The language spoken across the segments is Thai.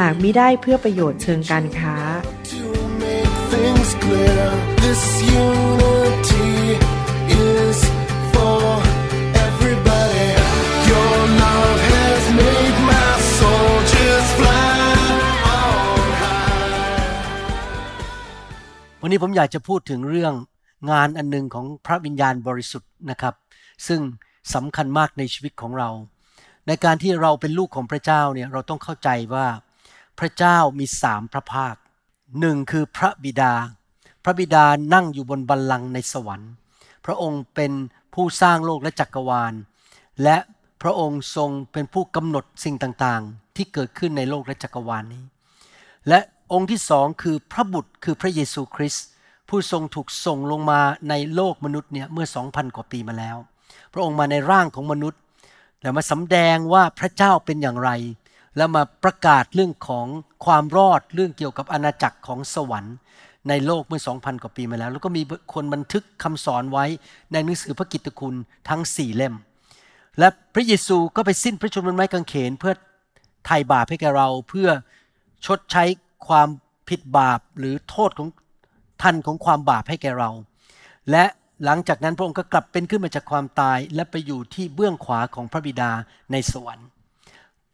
หากมิได้เพื่อประโยชน์เชิงการค้า วันนี้ผมอยากจะพูดถึงเรื่องงานอันหนึ่งของพระวิญญาณบริสุทธิ์นะครับ ซึ่งสำคัญมากในชีวิตของเรา ในการที่เราเป็นลูกของพระเจ้าเนี่ยเราต้องเข้าใจว่า พระเจ้ามีสามพระภาคหนึ่งคือพระบิดา พระบิดานั่งอยู่บนบัลลังก์ในสวรรค์ พระองค์เป็นผู้สร้างโลกและจักรวาล และพระองค์ทรงเป็นผู้กำหนดสิ่งต่างๆ ที่เกิดขึ้นในโลกและจักรวาลนี้ และองค์ที่สองคือพระบุตรคือพระเยซูคริสต์ผู้ทรงถูกส่งลงมาในโลกมนุษย์เนี่ยเมื่อ2,000กว่าปีมาแล้ว พระองค์มาในร่างของมนุษย์ แล้วมาสำแดงว่าพระเจ้าเป็นอย่างไร แล้วมาประกาศเรื่องของความรอดเรื่องเกี่ยวกับอาณาจักรของสวรรค์ในโลกเมื่อ 2,000 กว่าปีมาแล้ว แล้วก็มีคนบันทึกคำสอนไว้ในหนังสือพระกิตติคุณทั้งสี่เล่ม และพระเยซูก็ไปสิ้นพระชนม์บนไม้กางเขน เพื่อไถ่บาปให้แก่เราเพื่อชดใช้ความผิดบาปหรือโทษของทันของความบาปให้แก่เรา และหลังจากนั้นพระองค์ก็กลับเป็นขึ้นมาจากความตาย และไปอยู่ที่เบื้องขวาของพระบิดาในสวรรค์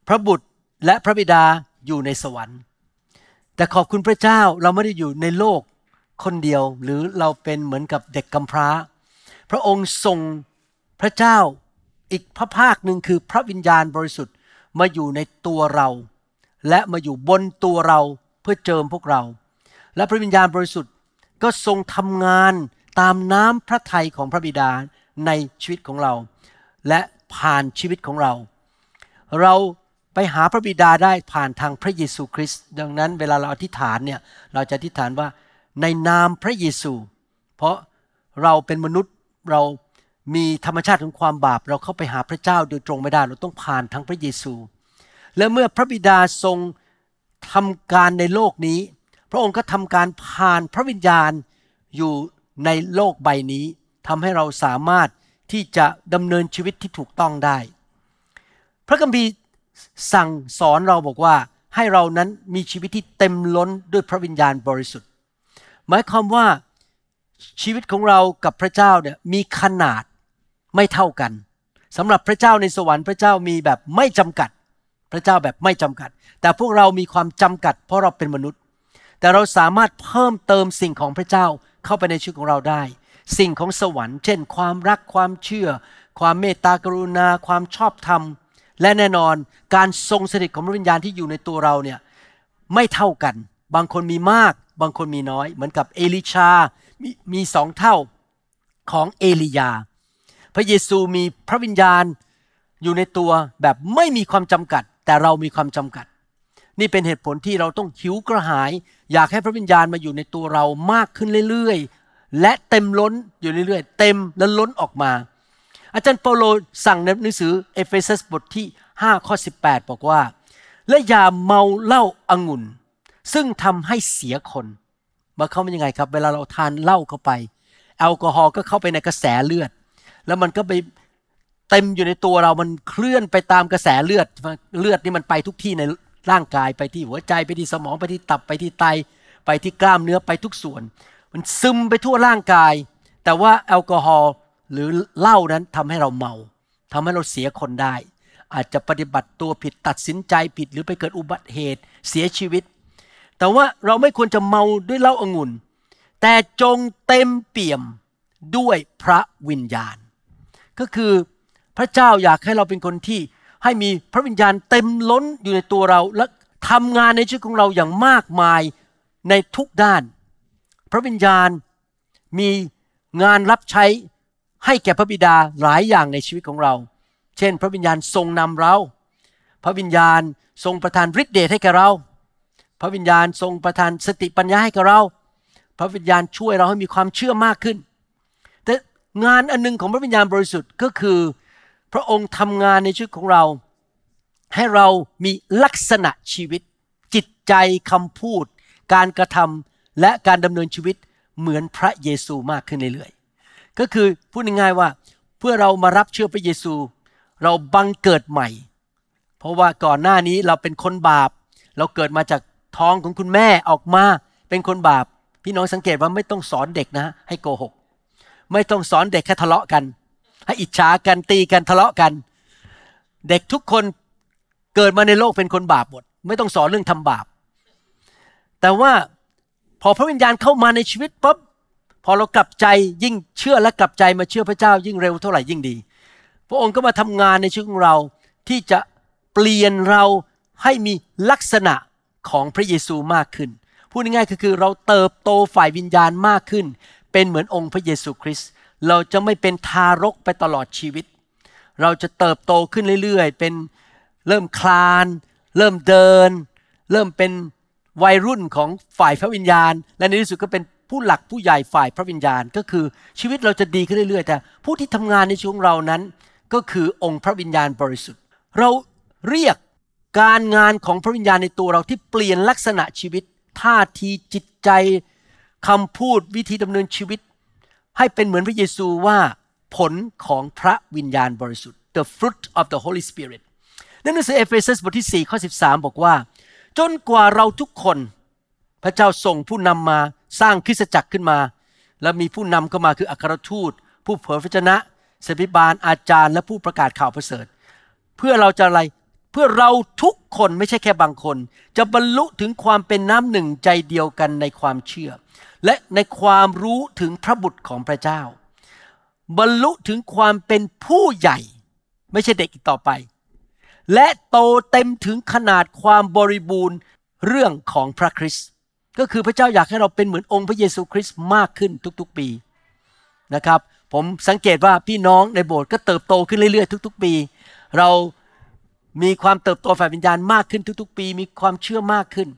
พระบุตร และพระบิดาอยู่ในสวรรค์ แต่ขอบคุณพระเจ้าเราไม่ได้อยู่ในโลกคนเดียวหรือเราเป็นเหมือนกับเด็กกำพร้า พระองค์ทรงพระเจ้าอีกพระภาคหนึ่งคือพระวิญญาณบริสุทธิ์มาอยู่ในตัวเรา และมาอยู่บนตัวเราเพื่อเจิมพวกเรา และพระวิญญาณบริสุทธิ์ก็ทรงทำงานตามน้ำพระทัยของพระบิดาในชีวิตของเรา และผ่านชีวิตของเรา เรา หาพระบิดาได้ผ่านทางพระเยซูคริสต์ดังนั้นเวลาเราอธิษฐานเนี่ยเราจะอธิษฐานว่าในนามพระเยซู เพราะเราเป็นมนุษย์เรามีธรรมชาติของความบาป เราเข้าไปหาพระเจ้าโดยตรงไม่ได้ เราต้องผ่านทางพระเยซู และเมื่อพระบิดาทรงทำการในโลกนี้ พระองค์ก็ทำการผ่านพระวิญญาณอยู่ในโลกใบนี้ทำให้เราสามารถที่จะดำเนินชีวิตที่ถูกต้องได้ พระคัมภีร์ สั่งสอนเราบอกว่าให้เรานั้นมีชีวิตที่เต็มล้นด้วยพระวิญญาณบริสุทธิ์ หมายความว่าชีวิตของเรากับพระเจ้าเนี่ยมีขนาดไม่เท่ากันสำหรับพระเจ้าในสวรรค์พระเจ้ามีแบบไม่จำกัด พระเจ้าแบบไม่จำกัด แต่พวกเรามีความจำกัด เพราะเราเป็นมนุษย์ แต่เราสามารถเพิ่มเติมสิ่งของพระเจ้าเข้าไปในชีวิตของเราได้ สิ่งของสวรรค์ เช่น ความรักความเชื่อ ความเมตตากรุณา ความชอบธรรม และแน่นอนการทรงสถิตของพระวิญญาณที่อยู่ในตัวเราเนี่ยไม่เท่ากัน บางคนมีมาก บางคนมีน้อย เหมือนกับเอลิชา มีมีสองเท่าของเอลียาห์ พระเยซูมีพระวิญญาณอยู่ในตัวแบบไม่มีความจำกัด แต่เรามีความจำกัด นี่เป็นเหตุผลที่เราต้องหิวกระหาย อยากให้พระวิญญาณมาอยู่ในตัวเรามากขึ้นเรื่อยๆ และเต็มล้นอยู่เรื่อยๆ เต็มและล้นออกมา อาจารย์เปาโลสั่งในหนังสือเอเฟซัสบทที่5ข้อ18 บอกว่า และอย่าเมาเหล้าอางุ่น ซึ่งทำให้เสียคนมาเข้ามันยังไงครับ เวลาเราทานเหล้าเข้าไป แอลกอฮอล์ก็เข้าไปในกระแสเลือด แล้วมันก็ไปเต็มอยู่ในตัวเรา มันเคลื่อนไปตามกระแสเลือด เลือดนี่มันไปทุกที่ในร่างกายไปที่หัวใจไปที่สมองไปที่ตับไปที่ไต ไปที่กล้ามเนื้อไปทุกส่วน มันซึมไปทั่วร่างกาย แต่ว่าแอลกอฮอล์ หรือเหล้านั้นทำให้เราเมาทำให้เราเสียคนได้ อาจจะปฏิบัติตัวผิดตัดสินใจผิดหรือไปเกิดอุบัติเหตุเสียชีวิต แต่ว่าเราไม่ควรจะเมาด้วยเหล้าองุ่น แต่จงเต็มเปี่ยมด้วยพระวิญญาณ ก็คือพระเจ้าอยากให้เราเป็นคนที่ให้มีพระวิญญาณเต็มล้นอยู่ในตัวเราและทำงานในชีวิตของเราอย่างมากมายในทุกด้าน พระวิญญาณมีงานรับใช้ ให้แก่พระบิดาหลายอย่างในชีวิตของเรา เช่น พระวิญญาณทรงนำเรา พระวิญญาณทรงประทานฤทธิเดชให้แก่เรา พระวิญญาณทรงประทานสติปัญญาให้แกับเรา พระวิญญาณช่วยเราให้มีความเชื่อมากขึ้น แต่งานอันหนึงของพระวิญญาณบริสุทธิ์ก็คือ พระองค์ทำงานในชีวิตของเรา ให้เรามีลักษณะชีวิต จิตใจคำพูด การกระทำและการดำเนินชีวิตเหมือนพระเยซูมากขึ้นเรื่อย ก็คือพูดง่ายๆว่าเพื่อเรามารับเชื่อพระเยซู เราบังเกิดใหม่ เพราะว่าก่อนหน้านี้เราเป็นคนบาป เราเกิดมาจากท้องของคุณแม่ออกมาเป็นคนบาป พี่น้องสังเกตว่าไม่ต้องสอนเด็กนะ ให้โกหก ไม่ต้องสอนเด็กแค่ทะเลาะกัน ให้อิจฉากันตีกันทะเลาะกัน เด็กทุกคนเกิดมาในโลกเป็นคนบาปหมดไม่ต้องสอนเรื่องทำบาป แต่ว่าพอพระวิญญาณเข้ามาในชีวิตปั๊บ พอเรากลับใจยิ่งเชื่อและกลับใจมาเชื่อพระเจ้ายิ่งเร็วเท่าไหร่ยิ่งดี พระองค์ก็มาทำงานในชีวิตของเราที่จะเปลี่ยนเราให้มีลักษณะของพระเยซูมากขึ้น พูดง่ายๆก็คือเราเติบโตฝ่ายวิญญาณมากขึ้น เป็นเหมือนองค์พระเยซูคริสต์เราจะไม่เป็นทารกไปตลอดชีวิต เราจะเติบโตขึ้นเรื่อยๆ เป็นเริ่มคลาน เริ่มเดิน เริ่มเป็นวัยรุ่นของฝ่ายพระวิญญาณ และในที่สุดก็เป็น ผู้หลักผู้ใหญ่ฝ่ายพระวิญญาณ ก็คือชีวิตเราจะดีขึ้นเรื่อยๆ แต่ผู้ที่ทำงานในชีวิตของเรานั้นก็คือองค์พระวิญญาณบริสุทธิ์ เราเรียกการงานของพระวิญญาณในตัวเราที่เปลี่ยนลักษณะชีวิต ท่าทีจิตใจคำพูดวิธีดำเนินชีวิต ให้เป็นเหมือนพระเยซูว่าผลของพระวิญญาณบริสุทธิ์ the fruit of the Holy Spirit ในหนังสือเอเฟซัสบทที่4ข้อ13 บอกว่า จนกว่าเราทุกคน พระเจ้าส่งผู้นำมาสร้างคริสตจักรขึ้นมา แล้วมีผู้นำเข้ามาคืออัครทูต ผู้เผยพระชนะศิบิบาลอาจารย์และผู้ประกาศข่าวประเสริฐ เพื่อเราจะอะไรเพื่อเราทุกคนไม่ใช่แค่บางคน จะบรรลุถึงความเป็นน้ำหนึ่งใจเดียวกันในความเชื่อ และในความรู้ถึงพระบุตรของพระเจ้า บรรลุถึงความเป็นผู้ใหญ่ ไม่ใช่เด็กอีกต่อไป และโตเต็มถึงขนาดความบริบูรณ์เรื่องของพระคริสต์ ก็คือพระเจ้าอยากให้เราเป็นเหมือนองค์พระเยซูคริสต์มากขึ้นทุกๆปีนะครับ ผมสังเกตว่าพี่น้องในโบสถ์ก็เติบโตขึ้นเรื่อยๆ ทุก ๆ ปี เรามีความเติบโตฝ่ายวิญญาณมากขึ้นทุก ๆ ปี มีความเชื่อมากขึ้น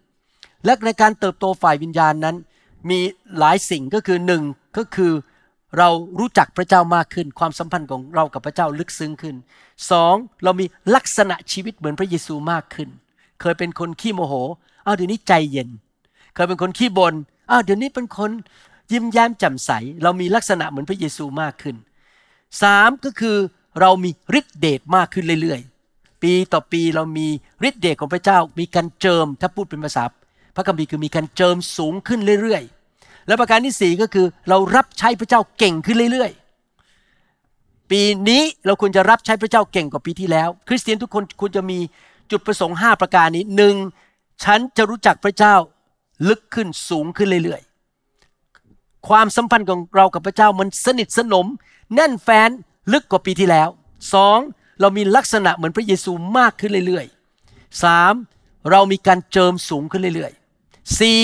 และในการเติบโตฝ่ายวิญญาณนั้น มีหลายสิ่งก็คือหนึ่งก็คือเรารู้จักพระเจ้ามากขึ้น ความสัมพันธ์ของเรากับพระเจ้าลึกซึ้งขึ้นสองเรามีลักษณะชีวิตเหมือนพระเยซูมากขึ้น เคยเป็นคนขี้โมโห เอาเดี๋ยวนี้ใจเย็น เคยเป็นคนขี้บน่นอ้าวเดี๋ยวนี้เป็นคนยิ้มแย้มแจ่มใส เรามีลักษณะเหมือนพระเยซูมากขึ้นสามก็คือเรามีฤทธิเดชมากขึ้นเรื่อยๆ ปีต่อปีเรามีฤทธิเดชของพระเจ้า มีการเจิม ถ้าพูดเป็นภาษาพระคัมภีร์คือมีการเจิมสูงขึ้นเรื่อยๆ และประการที่สี่ก็คือเรารับใช้พระเจ้าเก่งขึ้นเรื่อยๆ ปีนี้เราควรจะรับใช้พระเจ้าเก่งกว่าปีที่แล้ว คริสเตียนทุกคนควรจะมีจุดประสงค์ 5 ประการนี้หนึ่งฉันจะรู้จักพระเจ้า ลึกขึ้นสูงขึ้นเรื่อยๆ ความสัมพันธ์ของเรากับพระเจ้ามันสนิทสนม แน่นแฟ้นลึกกว่าปีที่แล้วสองเรามีลักษณะเหมือนพระเยซูมากขึ้นเรื่อยๆสามเรามีการเจิมสูงขึ้นเรื่อยๆสี่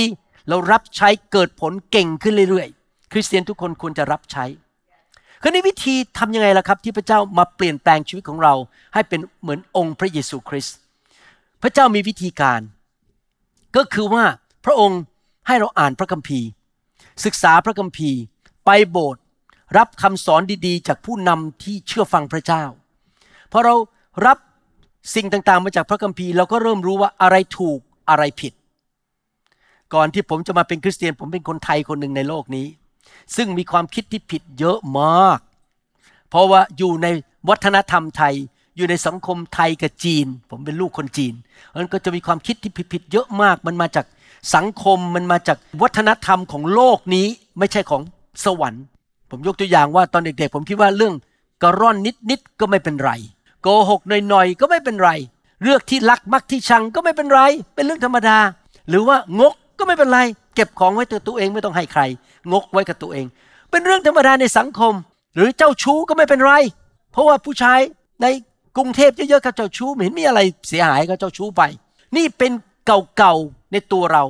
เรารับใช้เกิดผลเก่งขึ้นเรื่อยๆ คริสเตียนทุกคนควรจะรับใช้คราวนี้วิธีทำยังไงล่ะครับ ที่พระเจ้ามาเปลี่ยนแปลงชีวิตของเรา ให้เป็นเหมือนองค์พระเยซูคริสต์พระเจ้ามีวิธีการ ก็คือว่า พระองค์ให้เราอ่านพระคัมภีร์ ศึกษาพระคัมภีร์ ไปโบสถ์รับคำสอนดีๆ จากผู้นำที่เชื่อฟังพระเจ้าพอเรารับสิ่งต่างๆ มาจากพระคัมภีร์เราก็เริ่มรู้ว่าอะไรถูกอะไรผิด ก่อนที่ผมจะมาเป็นคริสเตียน ผมเป็นคนไทยคนหนึ่งในโลกนี้ ซึ่งมีความคิดที่ผิดเยอะมาก เพราะว่าอยู่ในวัฒนธรรมไทยอยู่ในสังคมไทยกับจีน ผมเป็นลูกคนจีนมันก็จะมีความคิดที่ผิดๆเยอะมากมันมาจาก สังคมมันมาจากวัฒนธรรมของโลกนี้ไม่ใช่ของสวรรค์ ผมยกตัวอย่างว่าตอนเด็กๆ ผมคิดว่าเรื่องกระร่อนนิดๆก็ไม่เป็นไรโกหกหน่อยๆก็ไม่เป็นไร เลือกที่รักมักที่ชังก็ไม่เป็นไร เป็นเรื่องธรรมดา หรือว่างกก็ไม่เป็นไร เก็บของไว้ตัวตัวเองไม่ต้องให้ใคร งกไว้กับตัวเอง เป็นเรื่องธรรมดาในสังคม หรือเจ้าชู้ก็ไม่เป็นไร เพราะว่าผู้ชายในกรุงเทพเยอะๆกับเจ้าชู้ไม่เห็นมีอะไรเสียหายกับเจ้าชู้ไป นี่เป็น เก่าๆในตัวเรา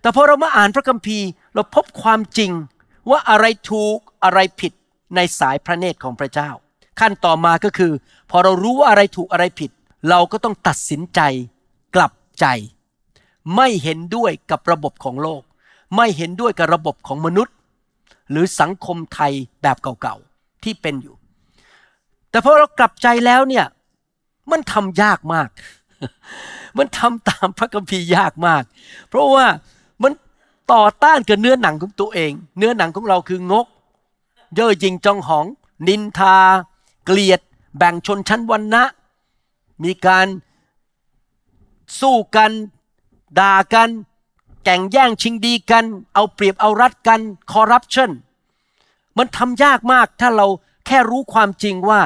แต่พอเรามาอ่านพระคัมภีร์เราพบความจริงว่าอะไรถูกอะไรผิดในสายพระเนตรของพระเจ้า ขั้นต่อมาก็คือ พอเรารู้ว่าอะไรถูกอะไรผิด เราก็ต้องตัดสินใจกลับใจ ไม่เห็นด้วยกับระบบของโลก ไม่เห็นด้วยกับระบบของมนุษย์ หรือสังคมไทยแบบเก่าๆที่เป็นอยู่ แต่พอเรากลับใจแล้วเนี่ยมันทำยากมาก มันทำตามพระคัมภีร์ยากมาก เพราะว่ามันต่อต้านกับเนื้อหนังของตัวเอง เนื้อหนังของเราคืองก เย่อหยิ่งจองหอง นินทา เกลียด แบ่งชนชั้นวรรณะ มีการสู้กันด่ากัน แก่งแย่งชิงดีกัน เอาเปรียบเอารัดกันคอร์รัปชันมันทำยากมากถ้าเราแค่รู้ความจริงว่า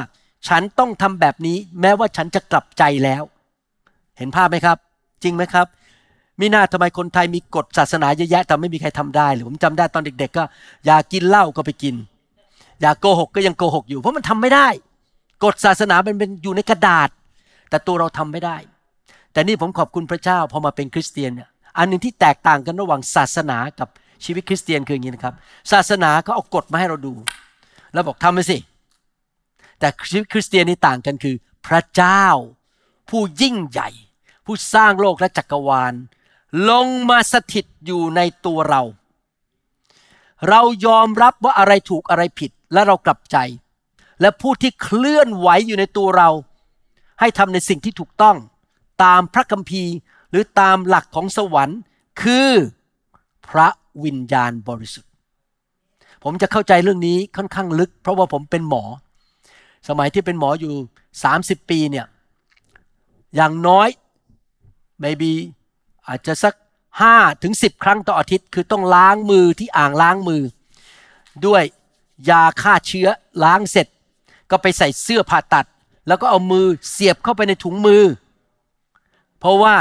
ฉันต้องทำแบบนี้ แม้ว่าฉันจะกลับใจแล้ว เห็นภาพไหมครับ จริงไหมครับมีหน้าทำไมคนไทยมีกฎศาสนาเยอะแยะแต่ไม่มีใครทำได้หรือผมจำได้ตอนเด็ก ๆ ก็ อยากกินเหล้าก็ไปกิน อยากโกหกก็ยังโกหกอยู่ เพราะมันทำไม่ได้ กฎศาสนาเป็นเป็นอยู่ในกระดาษ แต่ตัวเราทำไม่ได้ แต่นี่ผมขอบคุณพระเจ้าพอมาเป็นคริสเตียนเนี่ยอันหนึ่งที่แตกต่างกันระหว่างศาสนากับชีวิตคริสเตียนคืออย่างนี้นะครับ ศาสนาเขาเอากฎมาให้เราดู แล้วบอกทำไปสิ แต่ชีวิตคริสเตียนนี่ต่างกันคือ พระเจ้า ผู้ยิ่งใหญ่ ผู้สร้างโลกและจักรวาล ลงมาสถิตอยู่ในตัวเรา เรายอมรับว่าอะไรถูกอะไรผิดและเรากลับใจ และผู้ที่เคลื่อนไหวอยู่ในตัวเรา ให้ทำในสิ่งที่ถูกต้อง ตามพระคัมภีร์หรือตามหลักของสวรรค์ คือพระวิญญาณบริสุทธิ์ ผมจะเข้าใจเรื่องนี้ค่อนข้างลึก เพราะว่าผมเป็นหมอ สมัยที่เป็นหมออยู่ 30 ปีเนี่ย อย่างน้อย maybe อาจจะสักห้าถึงสิบครั้งต่ออาทิตย์ คือต้องล้างมือที่อ่างล้างมือ ด้วยยาฆ่าเชื้อล้างเสร็จ ก็ไปใส่เสื้อผ่าตัด แล้วก็เอามือเสียบเข้าไปในถุงมือ เพราะว่า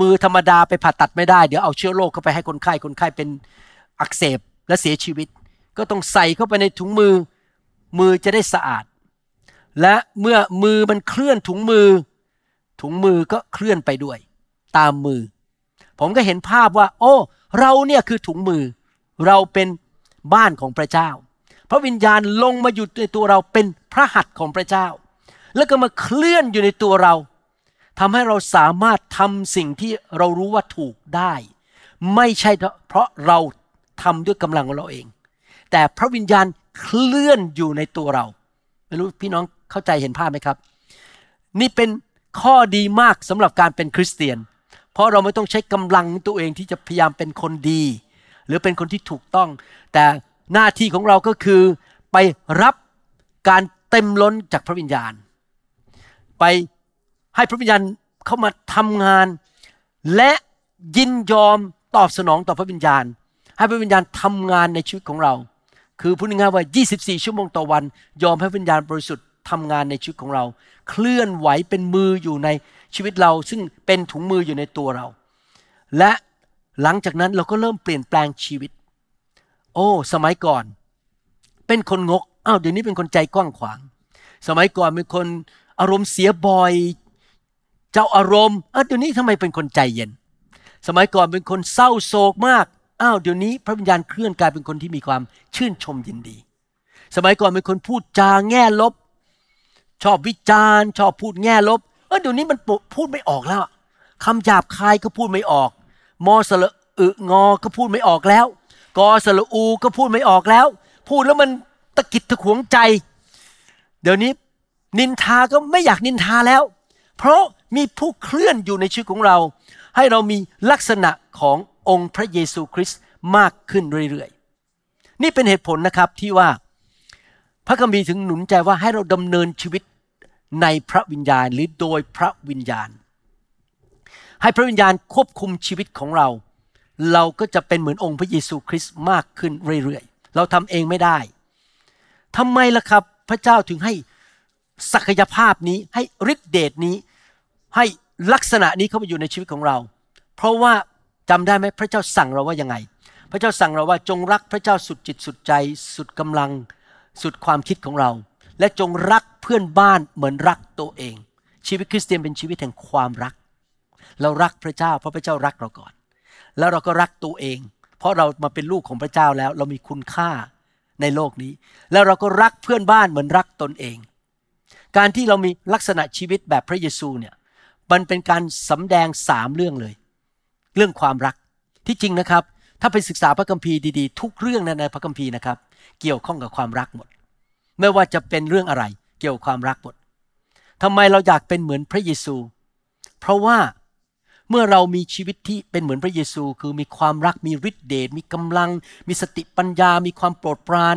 มือธรรมดาไปผ่าตัดไม่ได้ เดี๋ยวเอาเชื้อโรคเข้าไปให้คนไข้คนไข้เป็นอักเสบและเสียชีวิต ก็ต้องใส่เข้าไปในถุงมือ มือจะได้สะอาด และเมื่อมือมันเคลื่อนถุงมือ ถุงมือก็เคลื่อนไปด้วย ตามมือ ผมก็เห็นภาพว่า โอ้ เราเนี่ยคือถุงมือ เราเป็นบ้านของพระเจ้า พระวิญญาณลงมาอยู่ในตัวเราเป็นพระหัตถ์ของพระเจ้า แล้วก็มาเคลื่อนอยู่ในตัวเราทำให้เราสามารถทำสิ่งที่เรารู้ว่าถูกได้ ไม่ใช่เพราะเราทำด้วยกำลังของเราเอง แต่พระวิญญาณเคลื่อนอยู่ในตัวเรา ไม่รู้พี่น้องเข้าใจเห็นภาพไหมครับ นี่เป็น ข้อดีมากสำหรับการเป็นคริสเตียน เพราะเราไม่ต้องใช้กำลังตัวเองที่จะพยายามเป็นคนดี หรือเป็นคนที่ถูกต้อง แต่หน้าที่ของเราก็คือไปรับการเต็มล้นจากพระวิญญาณ ไปให้พระวิญญาณเข้ามาทำงาน และยินยอมตอบสนองต่อพระวิญญาณ ให้พระวิญญาณทำงานในชีวิตของเรา คือพูดง่ายๆว่า 24 ชั่วโมงต่อวัน ยอมให้วิญญาณบริสุทธิ์ ทำงานในชีวิตของเรา เคลื่อนไหวเป็นมืออยู่ในชีวิตเรา ซึ่งเป็นถุงมืออยู่ในตัวเรา และหลังจากนั้นเราก็เริ่มเปลี่ยนแปลงชีวิต โอ้ สมัยก่อน เป็นคนงกอ้าวเดี๋ยวนี้เป็นคนใจกว้างขวาง สมัยก่อนเป็นคนอารมณ์เสียบ่อย เจ้าอารมณ์เออเดี๋ยวนี้ทำไมเป็นคนใจเย็น สมัยก่อนเป็นคนเศร้าโศกมากอ้าวเดี๋ยวนี้พระวิญญาณเคลื่อนกลายเป็นคนที่มีความชื่นชมยินดี สมัยก่อนเป็นคนพูดจาแง่ลบ ชอบวิจารณ์ ชอบพูดแง่ลบเออเดี๋ยวนี้มันพูดไม่ออกแล้วคำหยาบคายก็พูดไม่ออก มอสละอึงอก็พูดไม่ออกแล้ว กอสละอูก็พูดไม่ออกแล้ว พูดแล้วมันตะกิดตะขวงใจ เดี๋ยวนี้นินทาก็ไม่อยากนินทาแล้ว เพราะมีผู้เคลื่อนอยู่ในชีวิตของเรา ให้เรามีลักษณะขององค์พระเยซูคริสต์มากขึ้นเรื่อยๆ นี่เป็นเหตุผลนะครับที่ว่า พระคัมภีร์ถึงหนุนใจว่าให้เราดำเนินชีวิตในพระวิญญาณหรือโดยพระวิญญาณ ให้พระวิญญาณควบคุมชีวิตของเรา เราก็จะเป็นเหมือนองค์พระเยซูคริสต์มากขึ้นเรื่อยๆ เราทำเองไม่ได้ทำไมล่ะครับพระเจ้าถึงให้ศักยภาพนี้ให้ฤทธิเดชนี้ ให้ลักษณะนี้เข้ามาอยู่ในชีวิตของเรา เพราะว่าจำได้ไหมพระเจ้าสั่งเราว่ายังไง พระเจ้าสั่งเราว่าจงรักพระเจ้าสุดจิตสุดใจ สุดกำลัง สุดความคิดของเรา และจงรักเพื่อนบ้านเหมือนรักตัวเอง ชีวิตคริสเตียนเป็นชีวิตแห่งความรัก เรารักพระเจ้าเพราะพระเจ้ารักเราก่อน แล้วเราก็รักตัวเอง เพราะเรามาเป็นลูกของพระเจ้าแล้ว เรามีคุณค่าในโลกนี้ แล้วเราก็รักเพื่อนบ้านเหมือนรักตนเอง การที่เรามีลักษณะชีวิตแบบพระเยซูเนี่ยมันเป็นการสำแดงสามเรื่องเลย เรื่องความรักที่จริงนะครับ ถ้าไปศึกษาพระคัมภีร์ดีๆ ทุกเรื่องในพระคัมภีร์นะครับ เกี่ยวข้องกับความรักหมด ไม่ว่าจะเป็นเรื่องอะไร เกี่ยวกับความรักหมดทำไมเราอยากเป็นเหมือนพระเยซู เพราะว่าเมื่อเรามีชีวิตที่เป็นเหมือนพระเยซู คือมีความรักมีฤทธิเดชมีกำลัง มีสติปัญญา มีความโปรดปราน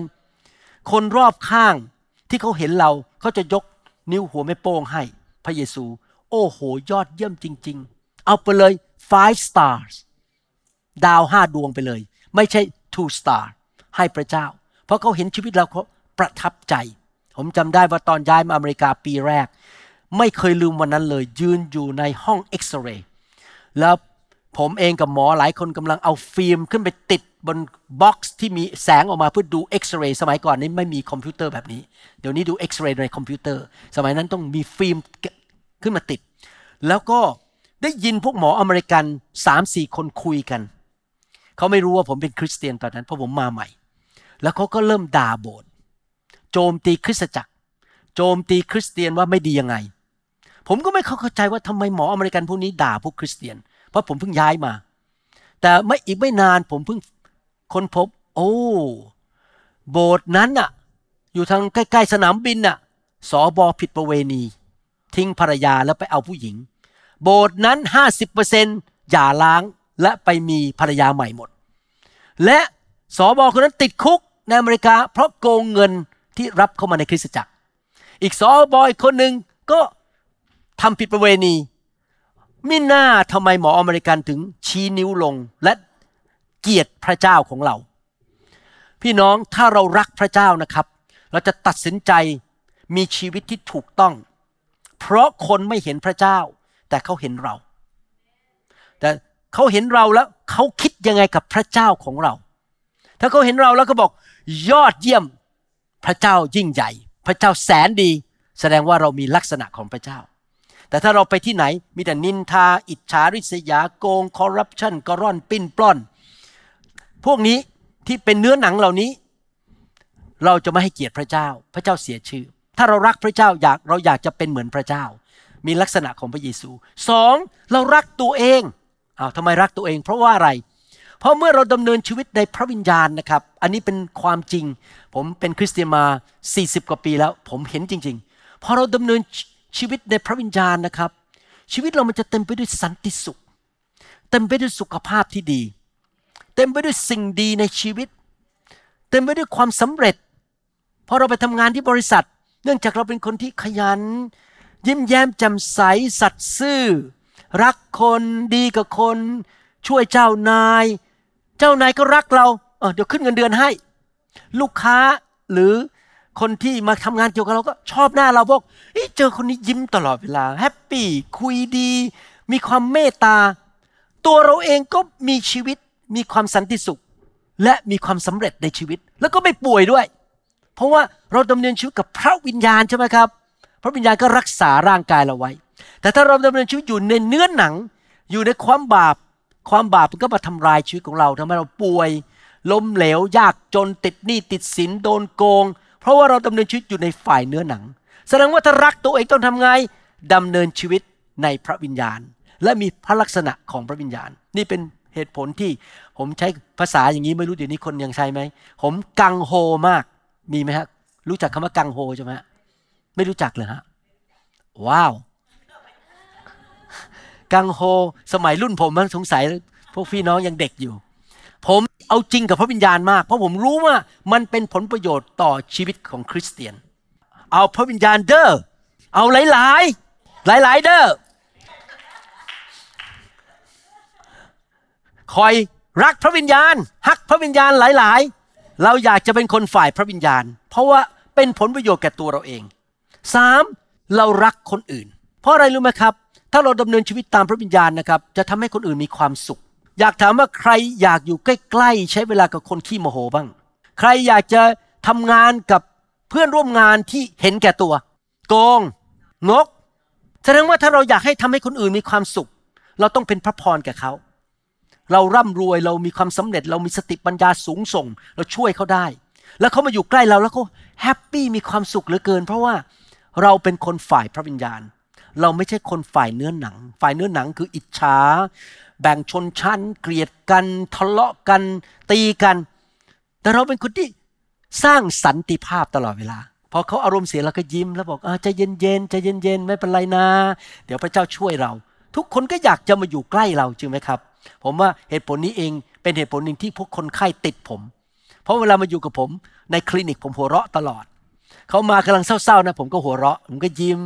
คนรอบข้างที่เขาเห็นเราเขาจะยกนิ้วหัวแม่โป้งให้พระเยซู โอ้โห ยอดเยี่ยมจริง ๆ เอาไปเลย five stars ดาวห้าดวงไปเลย ไม่ใช่ two star ให้พระเจ้า เพราะเขาเห็นชีวิตเราเขาประทับใจ ผมจำได้ว่าตอนย้ายมาอเมริกาปีแรก ไม่เคยลืมวันนั้นเลย ยืนอยู่ในห้องเอ็กซเรย์แล้วผมเองกับหมอหลายคนกำลังเอาฟิล์มขึ้นไปติดบน box ที่มีแสงออกมาเพื่อดูเอ็กซเรย์สมัยก่อนนี้ไม่มีคอมพิวเตอร์แบบนี้ เดี๋ยวนี้ดูเอ็กซเรย์ในคอมพิวเตอร์ สมัยนั้นต้องมีฟิล์มขึ้นมาติด แล้วก็ได้ยินพวกหมออเมริกันสามสี่คนคุยกัน เขาไม่รู้ว่าผมเป็นคริสเตียนตอนนั้นเพราะผมมาใหม่ แล้วเขาก็เริ่มด่าโบสถ์โจมตีคริสตจักร โจมตีคริสเตียนว่าไม่ดียังไง ผมก็ไม่เข้าใจว่าทำไมหมออเมริกันพวกนี้ด่าพวกคริสเตียน เพราะผมเพิ่งย้ายมา แต่ไม่อีกไม่นานผมเพิ่งค้นพบ โอ้ โบสถ์นั้นน่ะ อยู่ทางใกล้ๆสนามบินน่ะสอบอผิดประเวณี ทิ้งภรรยาแล้วไปเอาผู้หญิง โบสถ์นั้นห้าสิบเปอร์เซ็นอย่าล้าง และไปมีภรรยาใหม่หมด และสอบอคนนั้นติดคุกในอเมริกา เพราะโกงเงินที่รับเข้ามาในคริสตจักร อีกสอบอยคนหนึ่งก็ทำผิดประเวณีมิน่าทำไมหมออเมริกันถึงชี้นิ้วลงและเกลียดพระเจ้าของเรา พี่น้องถ้าเรารักพระเจ้านะครับ เราจะตัดสินใจมีชีวิตที่ถูกต้อง เพราะคนไม่เห็นพระเจ้า แต่เขาเห็นเรา เขาเห็นเราแล้วเขาคิดยังไงกับพระเจ้าของเรา ถ้าเขาเห็นเราแล้วก็บอกยอดเยี่ยมพระเจ้ายิ่งใหญ่ พระเจ้าแสนดี แสดงว่าเรามีลักษณะของพระเจ้า แต่ถ้าเราไปที่ไหนมีแต่นินทา อิจฉาริษยาโกงคอร์รัปชันกร่อนปิ้นปล้อน พวกนี้ที่เป็นเนื้อหนังเหล่านี้ เราจะไม่ให้เกียรติพระเจ้า พระเจ้าเสียชื่อ ถ้าเรารักพระเจ้าอยากเราอยากจะเป็นเหมือนพระเจ้า มีลักษณะของพระเยซูสองเรารักตัวเอง อ้าวทำไมรักตัวเอง เพราะว่าอะไร เพราะเมื่อเราดำเนินชีวิตในพระวิญญาณนะครับ อันนี้เป็นความจริง ผมเป็นคริสเตียนมา 40 กว่าปีแล้ว ผมเห็นจริง ๆ พอเราดำเนินชีวิตในพระวิญญาณนะครับ ชีวิตเรามันจะเต็มไปด้วยสันติสุข เต็มไปด้วยสุขภาพที่ดี เต็มไปด้วยสิ่งดีในชีวิต เต็มไปด้วยความสำเร็จพอเราไปทำงานที่บริษัท เนื่องจากเราเป็นคนที่ขยัน ยิ้มแย้มแจ่มใสสัตย์ซื่อ รักคนดีกับคน ช่วยเจ้านาย เจ้านายก็รักเราเออเดี๋ยวขึ้นเงินเดือนให้ ลูกค้าหรือคนที่มาทำงานเกี่ยวกับเราก็ชอบหน้าเราบอกเอเจอคนนี้ยิ้มตลอดเวลาแฮปปี้คุยดี มีความเมตตา ตัวเราเองก็มีชีวิตมีความสันติสุข และมีความสำเร็จในชีวิต แล้วก็ไม่ป่วยด้วย เพราะว่าเราดำเนินชีวิตกับพระวิญญาณใช่ไหมครับ พระวิญญาณก็รักษาร่างกายเราไว้ แต่ถ้าเราดำเนินชีวิตอยู่ในเนื้อหนัง อยู่ในความบาป ความบาปมันก็มาทำลายชีวิตของเราทำให้เราป่วย ล้มเหลว ยากจนติดหนี้ติดสินโดนโกง เพราะว่าเราดำเนินชีวิตอยู่ในฝ่ายเนื้อหนัง แสดงว่าถ้ารักตัวเองต้องทำไงดำเนินชีวิตในพระวิญญาณ และมีพระลักษณะของพระวิญญาณ นี่เป็นเหตุผลที่ผมใช้ภาษาอย่างนี้ไม่รู้เดี๋ยวนี้คนยังใช้ไหม ผมกังโฮมากมีไหมฮะ รู้จักคำว่ากังโฮใช่ไหมฮะไม่รู้จักเลยฮะว้าว กังโฮ สมัยรุ่นผมมันสงสัยพวกพี่น้องยังเด็กอยู่ ผมเอาจริงกับพระวิญญาณมาก เพราะผมรู้ว่ามันเป็นผลประโยชน์ต่อชีวิตของคริสเตียน เอาพระวิญญาณเด้อเอาหลายๆหลายๆเด้อคอยรักพระวิญญาณฮักพระวิญญาณหลาย ๆ เราอยากจะเป็นคนฝ่ายพระวิญญาณ เพราะว่าเป็นผลประโยชน์แก่ตัวเราเองสามเรารักคนอื่น เพราะอะไรรู้ไหมครับ ถ้าเราดำเนินชีวิตตามพระวิญญาณนะครับ จะทำให้คนอื่นมีความสุข อยากถามว่าใครอยากอยู่ใกล้ๆใช้เวลากับคนขี้โมโหบ้าง ใครอยากจะทำงานกับเพื่อนร่วมงานที่เห็นแก่ตัว โกง งก แสดงว่าถ้าเราอยากให้ทำให้คนอื่นมีความสุข เราต้องเป็นพระพรแก่เขา เราร่ำรวยเรามีความสำเร็จ เรามีสติปัญญาสูงส่ง เราช่วยเขาได้ แล้วเขามาอยู่ใกล้เราแล้วเขาแฮปปี้มีความสุขเหลือเกิน เพราะว่าเราเป็นคนฝ่ายพระวิญญาณ เราไม่ใช่คนฝ่ายเนื้อหนัง ฝ่ายเนื้อหนังคืออิจฉา แบ่งชนชั้น เกลียดกัน ทะเลาะกัน ตีกัน แต่เราเป็นคนที่สร้างสันติภาพตลอดเวลา พอเขาอารมณ์เสียเราก็ยิ้มแล้วบอกอใจเย็นๆใจเย็นๆไม่เป็นไรนะ เดี๋ยวพระเจ้าช่วยเรา ทุกคนก็อยากจะมาอยู่ใกล้เราจริงไหมครับ ผมว่าเหตุผลนี้เองเป็นเหตุผลหนึ่งที่พวกคนไข้ติดผม เพราะเวลามาอยู่กับผมในคลินิกผมหัวเราะตลอด เขามากำลังเศร้าๆนะผมก็หัวเราะ ผมก็ยิ้ม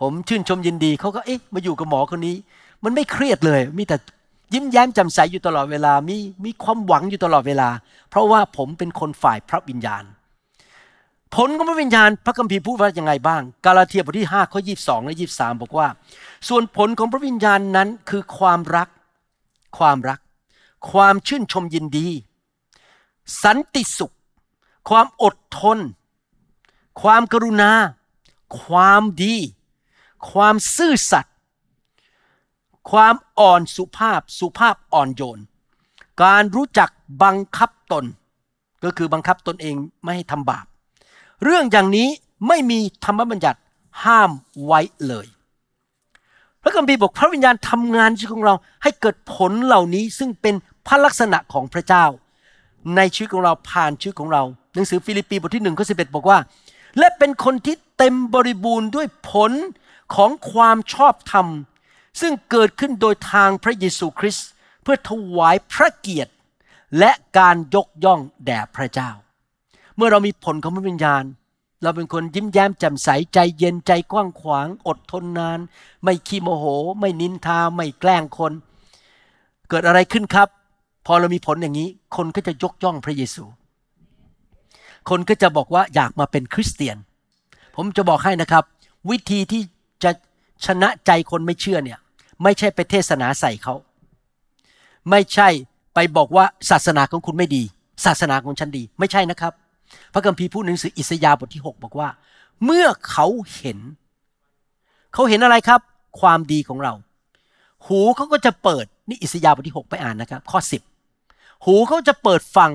ผมชื่นชมยินดีเขาก็เอ๊ะมาอยู่กับหมอคนนี้ มันไม่เครียดเลย มีแต่ยิ้มแย้มแจ่มใสอยู่ตลอดเวลา มีมีความหวังอยู่ตลอดเวลา เพราะว่าผมเป็นคนฝ่ายพระวิญญาณ ผลของพระวิญญาณพระคัมภีร์พูดว่าอยังไงบ้าง กาลาเทียบทที่5ข้อ22 และ 23 บอกว่า ส่วนผลของพระวิญญาณนั้นคือความรัก ความรัก ความชื่นชมยินดี สันติสุข ความอดทน ความกรุณา ความดี ความซื่อสัตย์ความอ่อนสุภาพสุภาพอ่อนโยน การรู้จักบังคับตน ก็คือบังคับตนเองไม่ให้ทำบาป เรื่องอย่างนี้ไม่มีธรรมบัญญัติห้ามไว้เลยพระคัมภีร์บอกพระวิญญาณทำงานชีวิตของเราให้เกิดผลเหล่านี้ซึ่งเป็นพระลักษณะของพระเจ้า ในชีวิตของเราผ่านชีวิตของเรา หนังสือฟิลิปปีบทที่หนึ่งข้อสิบอกว่า และเป็นคนที่เต็มบริบูรณ์ด้วยผล ของความชอบธรรม ซึ่งเกิดขึ้นโดยทางพระเยซูคริสต์เพื่อถวายพระเกียรติ และการยกย่องแด่พระเจ้า เมื่อเรามีผลของพระวิญญาณ เราเป็นคนยิ้มแย้มแจ่มใสใจเย็นใจกว้างขวาง อดทนนาน ไม่ขี้โมโห ไม่นินทาไม่แกล้งคน เกิดอะไรขึ้นครับ พอเรามีผลอย่างนี้ คนก็จะยกย่องพระเยซู คนก็จะบอกว่าอยากมาเป็นคริสเตียน ผมจะบอกให้นะครับ วิธีที่ ชนะใจคนไม่เชื่อเนี่ย ไม่ใช่ไปเทศนาใส่เขา ไม่ใช่ไปบอกว่าศาสนาของคุณไม่ดี ศาสนาของฉันดี ไม่ใช่นะครับ พระคัมภีร์พูดในหนังสืออิสยาห์บทที่ 6 บอกว่า เมื่อเขาเห็น เขาเห็นอะไรครับ ความดีของเรา หูเขาก็จะเปิดนี่อิสยาห์บทที่ 6 ไปอ่านนะครับ ข้อ 10 หูเขาจะเปิดฟัง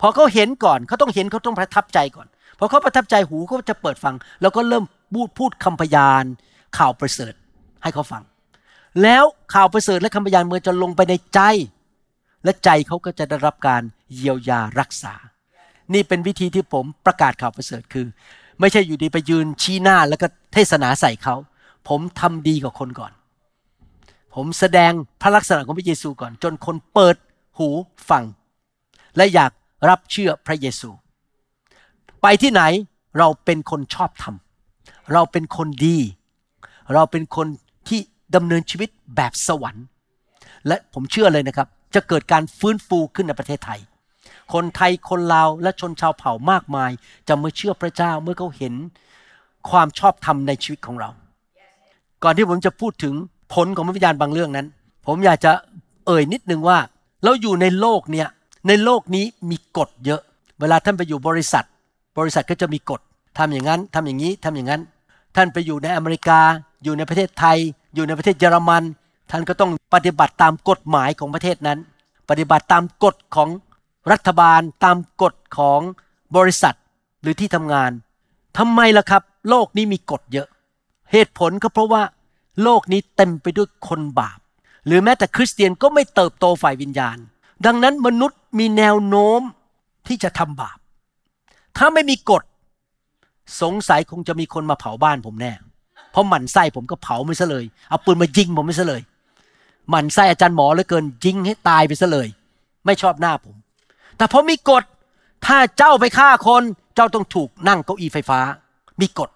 พอเขาเห็นก่อนเขาต้องเห็นเขาต้องประทับใจก่อนพอเขาประทับใจหูเขาจะเปิดฟัง แล้วก็เริ่มพูดพูดคำพยาน ข่าวประเสริฐให้เขาฟัง แล้วข่าวประเสริฐและคำพยานเมื่อจะลงไปในใจ และใจเขาก็จะได้รับการเยียวยารักษา นี่เป็นวิธีที่ผมประกาศข่าวประเสริฐคือ ไม่ใช่อยู่ดีไปยืนชี้หน้าแล้วก็เทศนาใส่เขา ผมทำดีกับคนก่อน ผมแสดงพระลักษณะของพระเยซูก่อน จนคนเปิดหูฟัง และอยากรับเชื่อพระเยซู ไปที่ไหนเราเป็นคนชอบธรรมเราเป็นคนดี เราเป็นคนที่ดำเนินชีวิตแบบสวรรค์ และผมเชื่อเลยนะครับ จะเกิดการฟื้นฟูขึ้นในประเทศไทย คนไทยคนลาวและชนชาวเผ่ามากมาย จะมาเชื่อพระเจ้าเมื่อเขาเห็นความชอบธรรมในชีวิตของเรา ก่อนที่ผมจะพูดถึงผลของพระวิญญาณบางเรื่องนั้น ผมอยากจะเอ่ยนิดนึงว่า เราอยู่ในโลกเนี่ยในโลกนี้มีกฎเยอะ เวลาท่านไปอยู่บริษัท บริษัทก็จะมีกฎทำอย่างนั้นทำอย่างนี้ทำอย่างนั้น ท่านไปอยู่ในอเมริกา อยู่ในประเทศไทย อยู่ในประเทศเยอรมัน ท่านก็ต้องปฏิบัติตามกฎหมายของประเทศนั้น ปฏิบัติตามกฎของรัฐบาล ตามกฎของบริษัทหรือที่ทำงานทำไมล่ะครับ โลกนี้มีกฎเยอะ เหตุผลก็เพราะว่า โลกนี้เต็มไปด้วยคนบาป หรือแม้แต่คริสเตียนก็ไม่เติบโตฝ่ายวิญญาณ ดังนั้นมนุษย์มีแนวโน้มที่จะทำบาป ถ้าไม่มีกฎ สงสัยคงจะมีคนมาเผาบ้านผมแน่ เพราะหมันไส้ผมก็เผาไม่ซะเลย เอาปืนมายิงผมไม่ซะเลย หมันไส้อาจารย์หมอเหลือเกินยิงให้ตายไปซะเลย ไม่ชอบหน้าผม แต่พอมีกฎ ถ้าเจ้าไปฆ่าคนเจ้าต้องถูกนั่งเก้าอี้ไฟฟ้า มีกฎ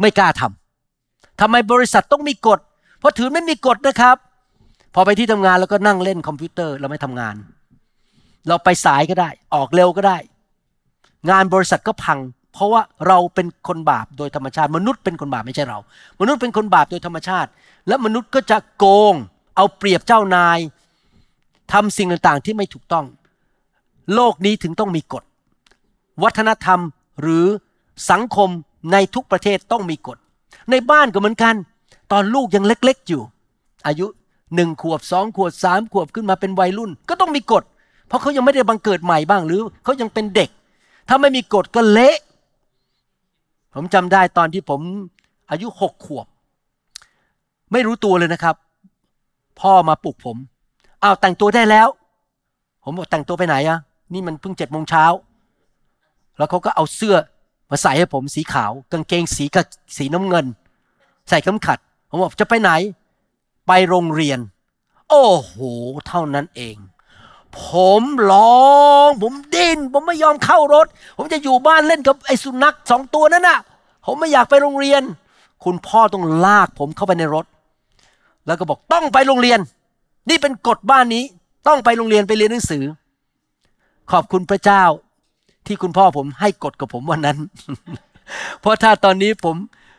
ไม่กล้าทำทำไมบริษัทต้องมีกฎ เพราะถือไม่มีกฎนะครับ พอไปที่ทำงานแล้วก็นั่งเล่นคอมพิวเตอร์เราไม่ทำงาน เราไปสายก็ได้ ออกเร็วก็ได้ งานบริษัทก็พัง เพราะว่าเราเป็นคนบาปโดยธรรมชาติ มนุษย์เป็นคนบาปไม่ใช่เรา มนุษย์เป็นคนบาปโดยธรรมชาติ และมนุษย์ก็จะโกง เอาเปรียบเจ้านายทำสิ่งต่างๆที่ไม่ถูกต้อง โลกนี้ถึงต้องมีกฎ วัฒนธรรมหรือสังคมในทุกประเทศต้องมีกฎ ในบ้านก็เหมือนกัน ตอนลูกยังเล็กๆอยู่ อายุหนึ่งขวบสองขวบสามขวบขึ้นมาเป็นวัยรุ่น ก็ต้องมีกฎ เพราะเขายังไม่ได้บังเกิดใหม่บ้างหรือเขายังเป็นเด็ก ถ้าไม่มีกฎก็เละ ผมจำได้ตอนที่ผมอายุหกขวบ ไม่รู้ตัวเลยนะครับ พ่อมาปลุกผมอ้าวแต่งตัวได้แล้ว ผมบอกแต่งตัวไปไหนอะนี่มันเพิ่งเจ็ดโมงเช้า แล้วเขาก็เอาเสื้อมาใส่ให้ผมสีขาว กางเกงสีกับสีน้ำเงิน ใส่เข็มขัด ผมบอกจะไปไหน ไปโรงเรียน โอ้โห เท่านั้นเอง ผมร้อง ผมดิ้น ผมไม่ยอมเข้ารถ ผมจะอยู่บ้านเล่นกับไอ้สุนัขสองตัวนั้นน่ะ ผมไม่อยากไปโรงเรียน คุณพ่อต้องลากผมเข้าไปในรถ แล้วก็บอกต้องไปโรงเรียน นี่เป็นกฎบ้านนี้ ต้องไปโรงเรียนไปเรียนหนังสือ ขอบคุณพระเจ้า ที่คุณพ่อผมให้กฎกับผมวันนั้น เพราะถ้าตอนนี้ผม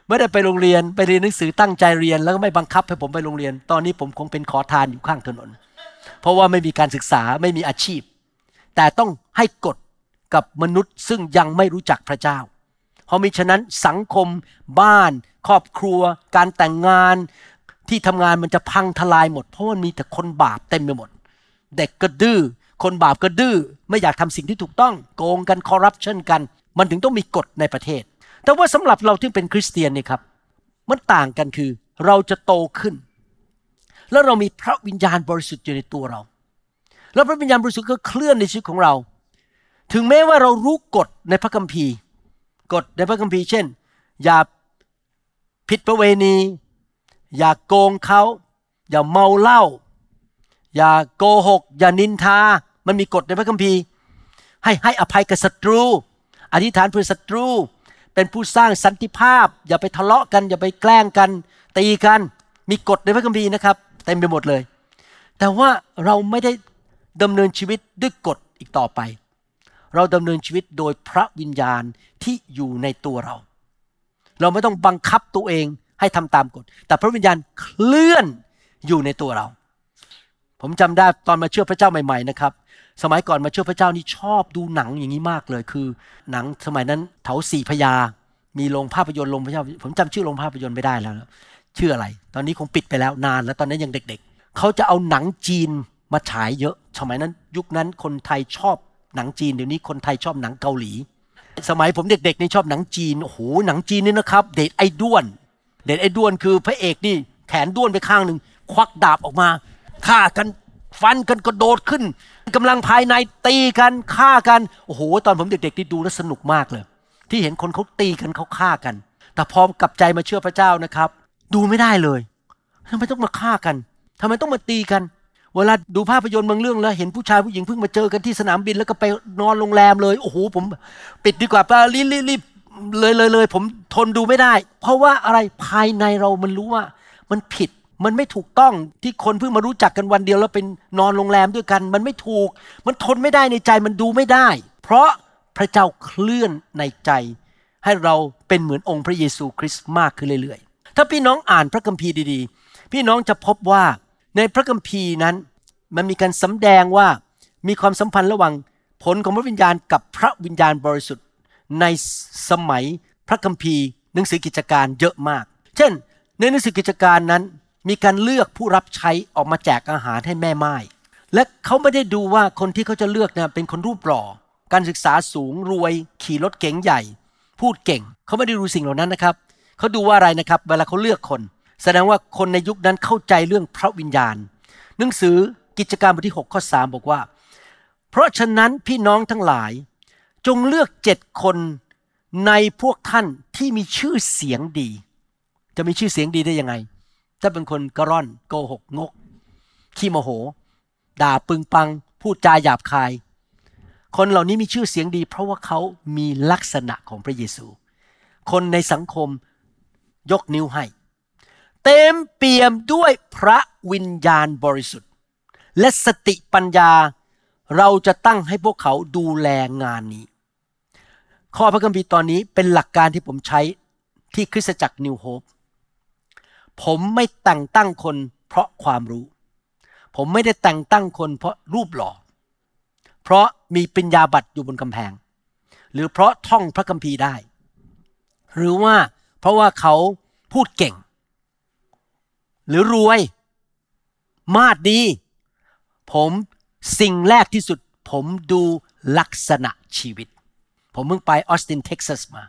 ไม่ได้ไปโรงเรียนไปเรียนหนังสือตั้งใจเรียน แล้วก็ไม่บังคับให้ผมไปโรงเรียน ตอนนี้ผมคงเป็นขอทานอยู่ข้างถนน เพราะว่าไม่มีการศึกษาไม่มีอาชีพ แต่ต้องให้กฎกับมนุษย์ซึ่งยังไม่รู้จักพระเจ้า เพราะมิฉะนั้นสังคม บ้าน ครอบครัว การแต่งงานที่ทำงานมันจะพังทลายหมด เพราะมันมีแต่คนบาปเต็มไปหมด เด็กก็ดื้อคนบาปก็ดื้อไม่อยากทำสิ่งที่ถูกต้อง โกงกันคอร์รัปชันกัน มันถึงต้องมีกฎในประเทศ แต่ว่าสำหรับเราที่เป็นคริสเตียนเนี่ยครับมันต่างกันคือเราจะโตขึ้น แล้วเรามีพระวิญญาณบริสุทธิ์อยู่ในตัวเรา แล้วพระวิญญาณบริสุทธิ์ก็เคลื่อนในชีวิตของเรา ถึงแม้ว่าเรารู้กฎในพระคัมภีร์กฎในพระคัมภีร์เช่น อย่าผิดประเวณี อย่าโกงเขา อย่าเมาเหล้าอย่าโกหก อย่านินทา มันมีกฎในพระคัมภีร์ ให้ให้อภัยกับศัตรู อธิษฐานเพื่อศัตรู เป็นผู้สร้างสันติภาพ อย่าไปทะเลาะกัน อย่าไปแกล้งกัน ตีกัน มีกฎในพระคัมภีร์นะครับ ต็มไปหมดเลย แต่ว่าเราไม่ได้ดำเนินชีวิตด้วยกฎอีกต่อไป เราดำเนินชีวิตโดยพระวิญญาณที่อยู่ในตัวเรา เราไม่ต้องบังคับตัวเองให้ทำตามกฎ แต่พระวิญญาณเคลื่อนอยู่ในตัวเรา ผมจำได้ตอนมาเชื่อพระเจ้าใหม่ๆนะครับ สมัยก่อนมาเชื่อพระเจ้านี่ชอบดูหนังอย่างนี้มากเลย คือ หนังสมัยนั้นเถาสี่พญามีโรงภาพยนตร์โรงพระเจ้าผมจำชื่อโรงภาพยนตร์ไม่ได้แล้ว ชื่ออะไร ตอนนี้คงปิดไปแล้วนานแล้วตอนนั้นยังเด็ก ๆ เขาจะเอาหนังจีนมาฉายเยอะ สมัยนั้นยุคนั้นคนไทยชอบหนังจีนเดี๋ยวนี้คนไทยชอบหนังเกาหลี สมัยผมเด็กๆนี่ชอบหนังจีนโอ้โหหนังจีนนี่นะครับ เดทไอ้ด้วน เดทไอ้ด้วนคือพระเอกนี่แขนด้วนไปข้างหนึ่งควักดาบออกมาฆ่ากันฟันกันกระโดดขึ้นกำลังภายในตีกันฆ่ากันโอ้โหตอนผมเด็กๆที่ดูแล้วสนุกมากเลย ที่เห็นคนเขาตีกันเขาฆ่ากัน แต่พอกลับใจมาเชื่อพระเจ้านะครับ ดูไม่ได้เลยทำไมต้องมาฆ่ากันทำไมต้องมาตีกัน เวลาดูภาพยนตร์บางเรื่องแล้ว เห็นผู้ชายผู้หญิงเพิ่งมาเจอกันที่สนามบินแล้วก็ไปนอนโรงแรมเลยโอ้โหผม ปิดดีกว่ารีบรีบรีบเลยเลยเลยผมทนดูไม่ได้ เพราะว่าอะไรภายในเรามันรู้ว่า มันผิดมันไม่ถูกต้องที่คนเพิ่งมารู้จักกันวันเดียวแล้วเป็นนอนโรงแรมด้วยกัน มันไม่ถูก มันทนไม่ได้ในใจมันดูไม่ได้ เพราะพระเจ้าเคลื่อนในใจ ให้เราเป็นเหมือนองค์พระเยซูคริสต์มากขึ้นเรื่อยๆ ถ้าพี่น้องอ่านพระคัมภีร์ดีๆ พี่น้องจะพบว่าในพระคัมภีร์นั้น มันมีการสำแดงว่ามีความสัมพันธ์ระหว่างผลของพระวิญญาณกับพระวิญญาณบริสุทธิ์ ในสมัยพระคัมภีร์ หนังสือกิจการเยอะมาก เช่น ในหนังสือกิจการนั้น มีการเลือกผู้รับใช้ออกมาแจกอาหารให้แม่ไม้และเขาไม่ได้ดูว่าคนที่เขาจะเลือกนี่ยเป็นคนรูปหล่อ การศึกษาสูงรวย ขี่รถเก๋งใหญ่ พูดเก่ง เขาไม่ได้ดูสิ่งเหล่านั้นนะครับ เขาดูว่าอะไรนะครับ เวลาเขาเลือกคน แสดงว่าคนในยุคนั้นเข้าใจเรื่องพระวิญญาณ หนังสือกิจการบทที่6ข้อ3บอกว่า เพราะฉะนั้นพี่น้องทั้งหลาย จงเลือกเจ็ดคนในพวกท่านที่มีชื่อเสียงดี จะมีชื่อเสียงดีได้ยังไง ถ้าเป็นคนกระร่อนโกหกงก ขี้โมโห ด่าปึงปัง พูดจาหยาบคาย คนเหล่านี้มีชื่อเสียงดี เพราะว่าเขามีลักษณะของพระเยซู คนในสังคม ยกนิ้วให้ เต็มเปี่ยมด้วยพระวิญญาณบริสุทธิ์ และสติปัญญาเราจะตั้งให้พวกเขาดูแลงานนี้ ข้อพระคัมภีร์ตอนนี้เป็นหลักการที่ผมใช้ที่คริสตจักรนิวโฮปผมไม่แต่งตั้งคนเพราะความรู้ ผมไม่ได้แต่งตั้งคนเพราะรูปหล่อ เพราะมีปัญญาบัตรอยู่บนกำแพง หรือเพราะท่องพระคัมภีร์ได้ หรือว่า เพราะว่าเขาพูดเก่ง หรือรวย มาดดี ผมสิ่งแรกที่สุด ผมดูลักษณะชีวิต ผมเพิ่งไปออสตินเท็กซัสมา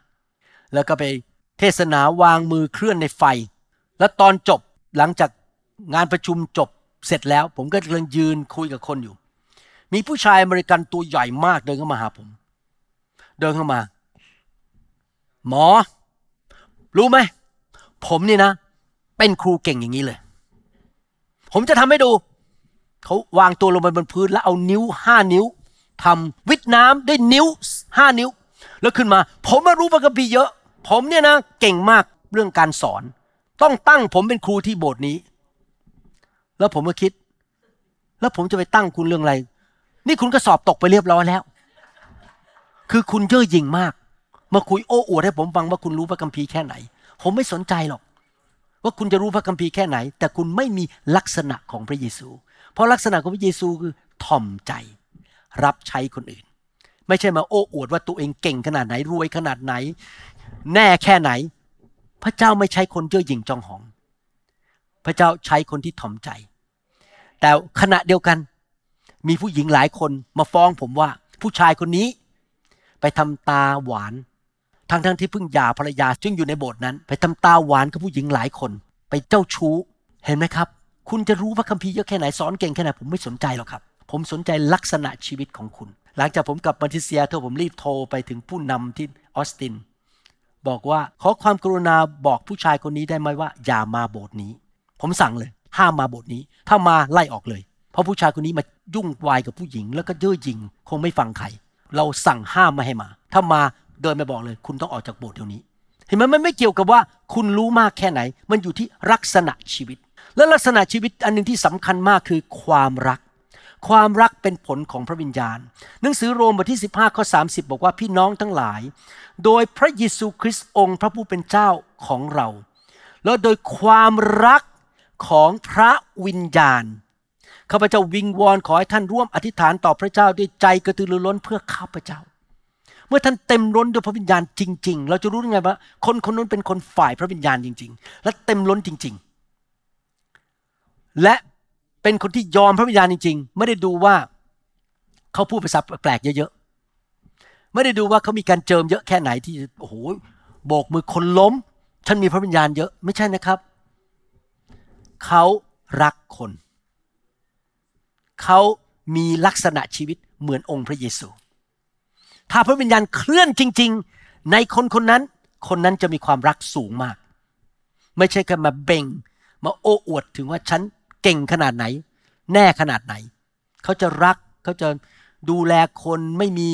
แล้วก็ไปเทศนาวางมือเคลื่อนในไฟ แล้วตอนจบหลังจากงานประชุมจบเสร็จแล้ว ผมก็กำลังยืนคุยกับคนอยู่ มีผู้ชายอเมริกันตัวใหญ่มากเดินเข้ามาหาผม เดินเข้ามา หมอ รู้ไหมผมนี่นะ เป็นครูเก่งอย่างนี้เลย ผมจะทำให้ดู เขาวางตัวลงไปบนพื้นแล้วเอานิ้วห้านิ้วทำวิทน้ำด้วยนิ้วห้านิ้ว แล้วขึ้นมา ผมมารู้พระคัมภีร์เยอะ ผมเนี่ยนะ เก่งมากเรื่องการสอน ต้องตั้งผมเป็นครูที่โบสถ์นี้ แล้วผมก็คิด แล้วผมจะไปตั้งคุณเรื่องอะไร นี่คุณก็สอบตกไปเรียบร้อยแล้ว คือคุณเย่อหยิ่งมาก มาคุยโอ้อวดให้ผมฟังว่าคุณรู้พระคัมภีร์แค่ไหน ผมไม่สนใจหรอก ว่าคุณจะรู้พระคัมภีร์แค่ไหน แต่คุณไม่มีลักษณะของพระเยซู เพราะลักษณะของพระเยซูคือถ่อมใจ รับใช้คนอื่น ไม่ใช่มาโอ้อวดว่าตัวเองเก่งขนาดไหนรวยขนาดไหน แน่แค่ไหน พระเจ้าไม่ใช้คนเย่อหยิ่งจองหอง พระเจ้าใช้คนที่ถ่อมใจ แต่ขณะเดียวกัน มีผู้หญิงหลายคนมาฟ้องผมว่า ผู้ชายคนนี้ ไปทำตาหวาน ทั้งทั้งที่เพิ่งหย่าภรรยาซึ่งอยู่ในโบสถ์นั้น ไปทำตาหวานกับผู้หญิงหลายคน ไปเจ้าชู้ เห็นไหมครับ คุณจะรู้พระคัมภีร์เยอะแค่ไหนสอนเก่งแค่ไหนผมไม่สนใจหรอกครับ ผมสนใจลักษณะชีวิตของคุณ หลังจากผมกลับมาที่เซียเทลผมรีบโทรไปถึงผู้นำที่ออสตินบอกว่าขอความกรุณาบอกผู้ชายคนนี้ได้ไหมว่า อย่ามาโบสถ์นี้ ผมสั่งเลย ห้ามมาโบสถ์นี้ ถ้ามาไล่ออกเลย เพราะผู้ชายคนนี้มายุ่งวายกับผู้หญิง แล้วก็เย่อหยิ่งคงไม่ฟังใครเราสั่งห้ามไม่ให้มา ถ้ามา เดินไปบอกเลย คุณต้องออกจากโบสถ์เดี๋ยวนี้ เห็นไหมมันไม่เกี่ยวกับว่าคุณรู้มากแค่ไหน มันอยู่ที่ลักษณะชีวิต และลักษณะชีวิตอันหนึ่งที่สำคัญมากคือความรัก ความรักเป็นผลของพระวิญญาณ หนังสือโรมบทที่ 15ข้อ30 บอกว่าพี่น้องทั้งหลาย โดยพระเยซูคริสต์องค์พระผู้เป็นเจ้าของเรา แล้วโดยความรักของพระวิญญาณข้าพเจ้าวิงวอนขอให้ท่านร่วมอธิษฐานต่อพระเจ้าด้วยใจกระตือรือร้นเพื่อข้าพเจ้า เมื่อท่านเต็มล้นด้วยพระวิญญาณจริง ๆ เราจะรู้ได้ไงว่าคนคนนั้นเป็นคนฝ่ายพระวิญญาณจริง ๆ และเต็มล้นจริง ๆ และเป็นคนที่ยอมพระวิญญาณจริง ๆ ไม่ได้ดูว่าเขาพูดภาษาแปลกๆเยอะๆไม่ได้ดูว่าเขามีการเจิมเยอะแค่ไหนที่โอ้โหโบกมือคนล้มฉันมีพระวิญญาณเยอะไม่ใช่นะครับ เขารักคน เขามีลักษณะชีวิตเหมือนองค์พระเยซู ถ้าพระวิญญาณเคลื่อนจริง ๆ ในคนคนนั้น คนนั้นจะมีความรักสูงมาก ไม่ใช่แค่มาเบ่ง มาโอ้อวดถึงว่าฉันเก่งขนาดไหน แน่ขนาดไหน เขาจะรักเขาจะดูแลคนไม่มี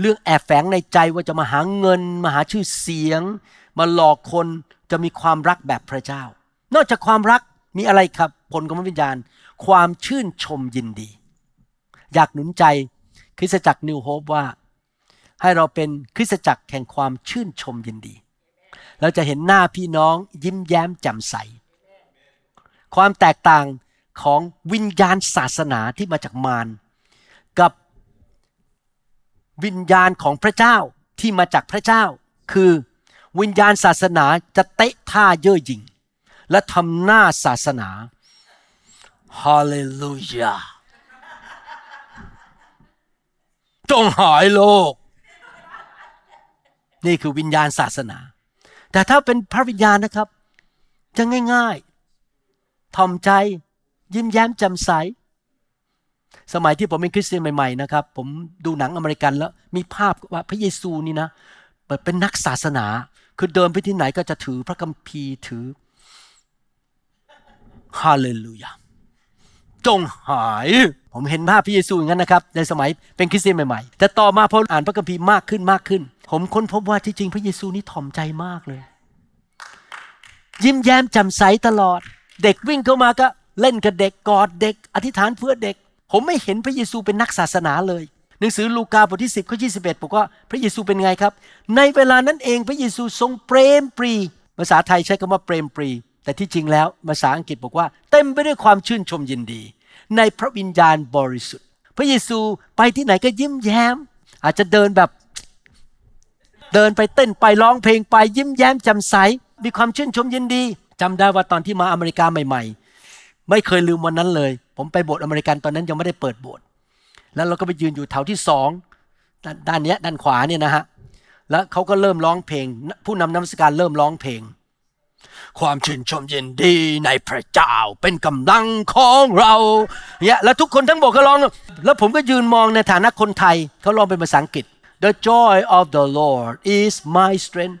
เรื่องแอบแฝงในใจว่าจะมาหาเงิน มาหาชื่อเสียง มาหลอกคนจะมีความรักแบบพระเจ้า นอกจากความรักมีอะไรครับผลของพระวิญญาณ ความชื่นชมยินดี อยากหนุนใจคริสตจักรนิวโฮปว่า ให้เราเป็นคริสตจักรแห่งความชื่นชมยินดี เราจะเห็นหน้าพี่น้องยิ้มแย้มแจ่มใส ความแตกต่างของวิญญาณศาสนาที่มาจากมารกับวิญญาณของพระเจ้าที่มาจากพระเจ้า คือวิญญาณศาสนาจะเตะท่าเย่อหยิ่ง และทำหน้าศาสนาฮาเลลูยาจงหายโลก นี่คือวิญญาณศาสนา แต่ถ้าเป็นพระวิญญาณนะครับ จะง่ายๆทอมใจ ยิ้มแย้มแจ่มใส สมัยที่ผมเป็นคริสเตียนใหม่ๆนะครับ ผมดูหนังอเมริกันแล้ว มีภาพว่าพระเยซูนี่นะเป็นนักศาสนา คือเดินไปที่ไหนก็จะถือพระคัมภีร์ถือฮาเลลูยาจงหาย ผมเห็นภาพพระเยซูอย่างนั้นนะครับ ในสมัยเป็นคริสเตียนใหม่ๆ แต่ต่อมาพออ่านพระคัมภีร์มากขึ้นมากขึ้น ผมค้นพบว่าที่จริงพระเยซูนี่ถ่อมใจมากเลย ยิ้มแย้มแจ่มใสตลอด เด็กวิ่งเข้ามาก็เล่นกับเด็กกอดเด็ก อธิษฐานเพื่อเด็ก ผมไม่เห็นพระเยซูเป็นนักศาสนาเลย หนังสือลูกาบทที่ 10ข้อ21บอกว่าพระเยซูเป็นไงครับ ในเวลานั้นเองพระเยซูทรงเปรมปรี ภาษาไทยใช้คำว่าเปรมปรี แต่ที่จริงแล้วภาษาอังกฤษบอกว่า เต็มไปด้วยความชื่นชมยินดี ในพระวิญญาณบริสุทธิ์ พระเยซูไปที่ไหนก็ยิ้มแย้ม อาจจะเดินแบบ เดินไปเต้นไปร้องเพลงไปยิ้มแย้มแจ่มใส มีความชื่นชมยินดีจำได้ว่าตอนที่มาอเมริกาใหม่ๆ ไม่เคยลืมวันนั้นเลย ผมไปโบสถ์อเมริกันตอนนั้นยังไม่ได้เปิดโบสถ์แล้วเราก็ไปยืนอยู่แถวที่สองด้านด้านเนี้ยด้านขวาเนี่ยนะฮะแล้วเขาก็เริ่มร้องเพลง ผู้นำนมัสการเริ่มร้องเพลง ความชื่นชมยินดีในพระเจ้าเป็นกำลังของเราเนี่ยแล้วทุกคนทั้งโบสถ์ก็ร้อง แล้วผมก็ยืนมองในฐานะคนไทยเขาร้องเป็นภาษาอังกฤษ The joy of the Lord is my strength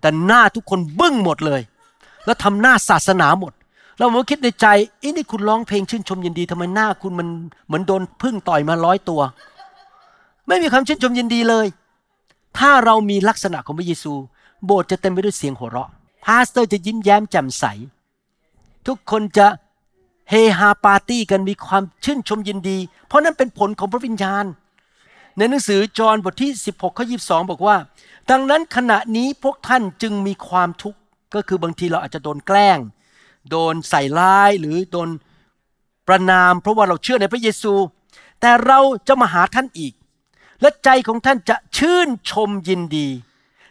แต่หน้าทุกคนบึ้งหมดเลย แล้วทำหน้าศาสนาหมด แล้วผมคิดในใจอีนี่คุณร้องเพลงชื่นชมยินดีทำไมหน้าคุณมันเหมือนโดนพึ่งต่อยมาร้อยตัว ไม่มีความชื่นชมยินดีเลย ถ้าเรามีลักษณะของพระเยซู โบสถ์จะเต็มไปด้วยเสียงหัวเราะพาสเตอร์จะยิ้มแย้มแจ่มใส ทุกคนจะเฮฮาปาร์ตี้กันมีความชื่นชมยินดี เพราะนั่นเป็นผลของพระวิญญาณ ในหนังสือจอห์นบทที่ 16ข้อ22 บอกว่า ดังนั้นขณะนี้พวกท่านจึงมีความทุกข์ก็คือบางทีเราอาจจะโดนแกล้ง โดนใส่ร้ายหรือโดนประนาม เพราะว่าเราเชื่อในพระเยซู แต่เราจะมาหาท่านอีก และใจของท่านจะชื่นชมยินดี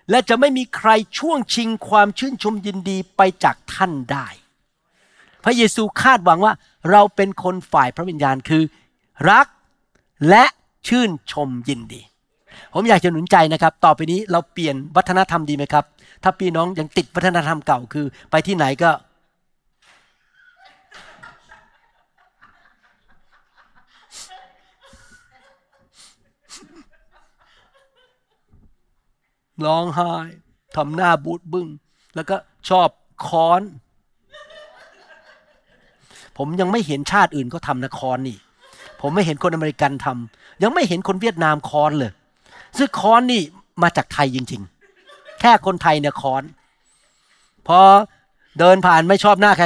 และจะไม่มีใครช่วงชิงความชื่นชมยินดีไปจากท่านได้ พระเยซูคาดหวังว่าเราเป็นคนฝ่ายพระวิญญาณคือ รักและ ชื่นชมยินดี ผมอยากจะหนุนใจนะครับ ต่อไปนี้เราเปลี่ยนวัฒนธรรมดีไหมครับ ถ้าพี่น้องยังติดวัฒนธรรมเก่าคือ ไปที่ไหนก็ ร้องไห้ทำหน้าบูดบึ้ง แล้วก็ชอบค้อน ผมยังไม่เห็นชาติอื่นเขาทำนะค้อนนี่ผมไม่เห็นคนอเมริกันทำ ยังไม่เห็นคนเวียดนามค้อนเลย ซึ่งค้อนนี่มาจากไทยจริง ๆ แค่คนไทยเนี่ยค้อน พอเดินผ่านไม่ชอบหน้าใคร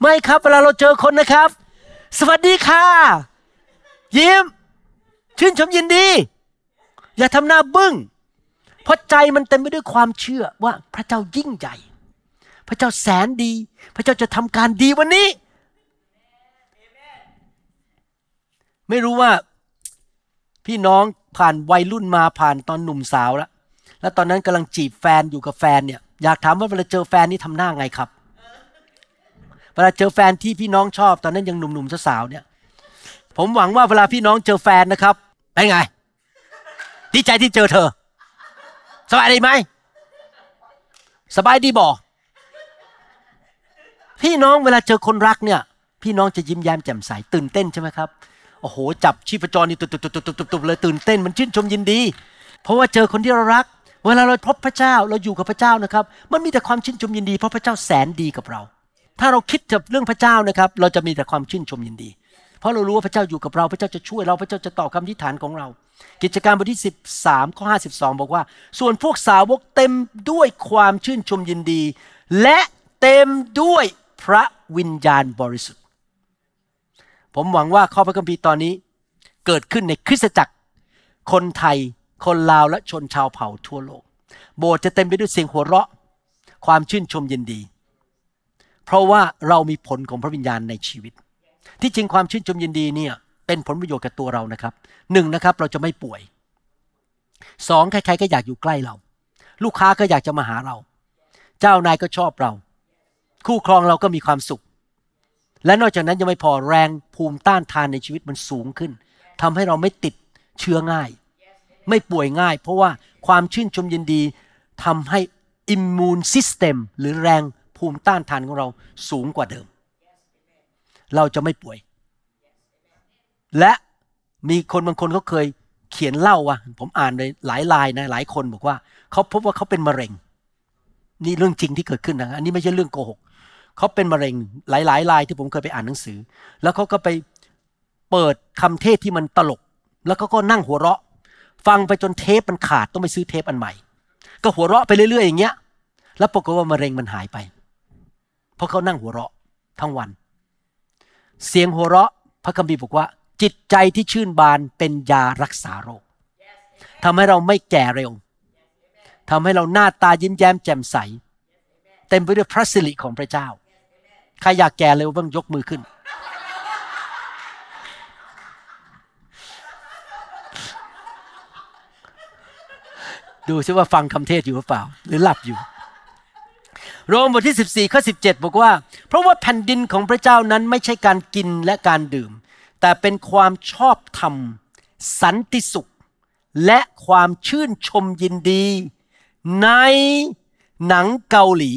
ไม่ครับเวลาเราเจอคนนะครับ สวัสดีค่ะ ยิ้ม ชื่นชมยินดี อย่าทำหน้าบึ้งเพราะใจมันเต็มไปด้วยความเชื่อว่าพระเจ้ายิ่งใหญ่ พระเจ้าแสนดี พระเจ้าจะทำการดีวันนี้ ไม่รู้ว่าพี่น้องผ่านวัยรุ่นมาผ่านตอนหนุ่มสาวแล้ว แล้วตอนนั้นกำลังจีบแฟนอยู่กับแฟนเนี่ย อยากถามว่าเวลาเจอแฟนนี่ทำหน้าไงครับ เวลาเจอแฟนที่พี่น้องชอบตอนนั้นยังหนุ่มๆสาวๆเนี่ย ผมหวังว่าเวลาพี่น้องเจอแฟนนะครับเป็นไง ดีใจที่เจอเธอ สบายดีไหม สบายดีบอกพี่น้องเวลาเจอคนรักเนี่ย พี่น้องจะยิ้มแย้มแจ่มใสตื่นเต้นใช่ไหมครับ โอ้โห จับชีพจรนี่ตุบตุบตุบตุบตุบตุบเลยตื่นเต้นมันชื่นชมยินดี เพราะว่าเจอคนที่เรารัก เวลาเราพบพระเจ้าเราอยู่กับพระเจ้านะครับ มันมีแต่ความชื่นชมยินดีเพราะพระเจ้าแสนดีกับเรา ถ้าเราคิดกับเรื่องพระเจ้านะครับ เราจะมีแต่ความชื่นชมยินดี เพราะเรารู้ว่าพระเจ้าอยู่กับเราพระเจ้าจะช่วยเราพระเจ้าจะตอบคำทิฐานของเรา กิจการบทที่ 13ข้อ52 บอกว่า ส่วนพวกสาวกเต็มด้วยความชื่นชมยินดี และเต็มด้วยพระวิญญาณบริสุทธิ์ ผมหวังว่าข้อพระคัมภีร์ตอนนี้ เกิดขึ้นในคริสตจักร คนไทย คนลาวและชนชาวเผ่าทั่วโลก โบสถ์จะเต็มไปด้วยเสียงหัวเราะ ความชื่นชมยินดี เพราะว่าเรามีผลของพระวิญญาณในชีวิต ที่จริงความชื่นชมยินดีเนี่ยเป็นผลประโยชน์กับตัวเรานะครับหนึ่งนะครับเราจะไม่ป่วยสองใครๆก็อยากอยู่ใกล้เรา ลูกค้าก็อยากจะมาหาเรา เจ้านายก็ชอบเรา คู่ครองเราก็มีความสุข และนอกจากนั้นยังไม่พอแรงภูมิต้านทานในชีวิตมันสูงขึ้นทำให้เราไม่ติดเชื้อง่าย ไม่ป่วยง่าย เพราะว่าความชื่นชมยินดีทำให้อิมมูนซิสเต็มหรือแรงภูมิต้านทานของเราสูงกว่าเดิม เราจะไม่ป่วย และมีคนบางคนเขาเคยเขียนเล่าว่าผมอ่านในหลายลายนะหลายคนบอกว่าเขาพบว่าเขาเป็นมะเร็ง นี่เรื่องจริงที่เกิดขึ้นนะอันนี้ไม่ใช่เรื่องโกหก เขาเป็นมะเร็งหลายๆลายที่ผมเคยไปอ่านหนังสือ แล้วเขาก็ไปเปิดคำเทศที่มันตลก แล้วเขาก็นั่งหัวเราะ ฟังไปจนเทปมันขาดต้องไปซื้อเทปอันใหม่ ก็หัวเราะไปเรื่อย ๆ อย่างเงี้ย แล้วปรากฏว่ามะเร็งมันหายไป เพราะเขานั่งหัวเราะทั้งวัน เสียงหัวเราะพระคัมภีร์บอกว่า จิตใจที่ชื่นบานเป็นยารักษาโรคทำให้เราไม่แก่เร็วทำให้เราหน้าตายิ้มแย้มแจ่มใส เต็มไปด้วยพระสิริของพระเจ้า ใครอยากแก่เร็วบ้างยกมือขึ้น ดูซิว่าฟังคำเทศอยู่หรือเปล่า หรือหลับอยู่ โรมบทที่ 14ข้อ17 บอกว่า เพราะว่าแผ่นดินของพระเจ้านั้นไม่ใช่การกินและการดื่ม แต่เป็นความชอบธรรม สันติสุข และความชื่นชมยินดี ในหนังเกาหลี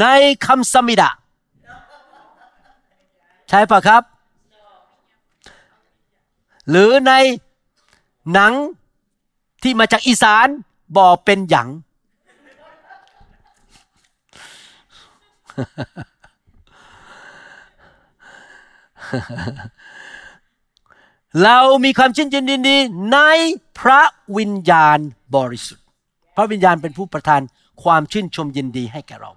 ในคำสมิดะ ใช่ปะครับ หรือในหนังที่มาจากอีสานบ่อเป็นหยัง เรามีความชื่นชมยินดีในพระวิญญาณบริสุทธิ์ พระวิญญาณเป็นผู้ประทานความชื่นชมยินดีให้แก่เรา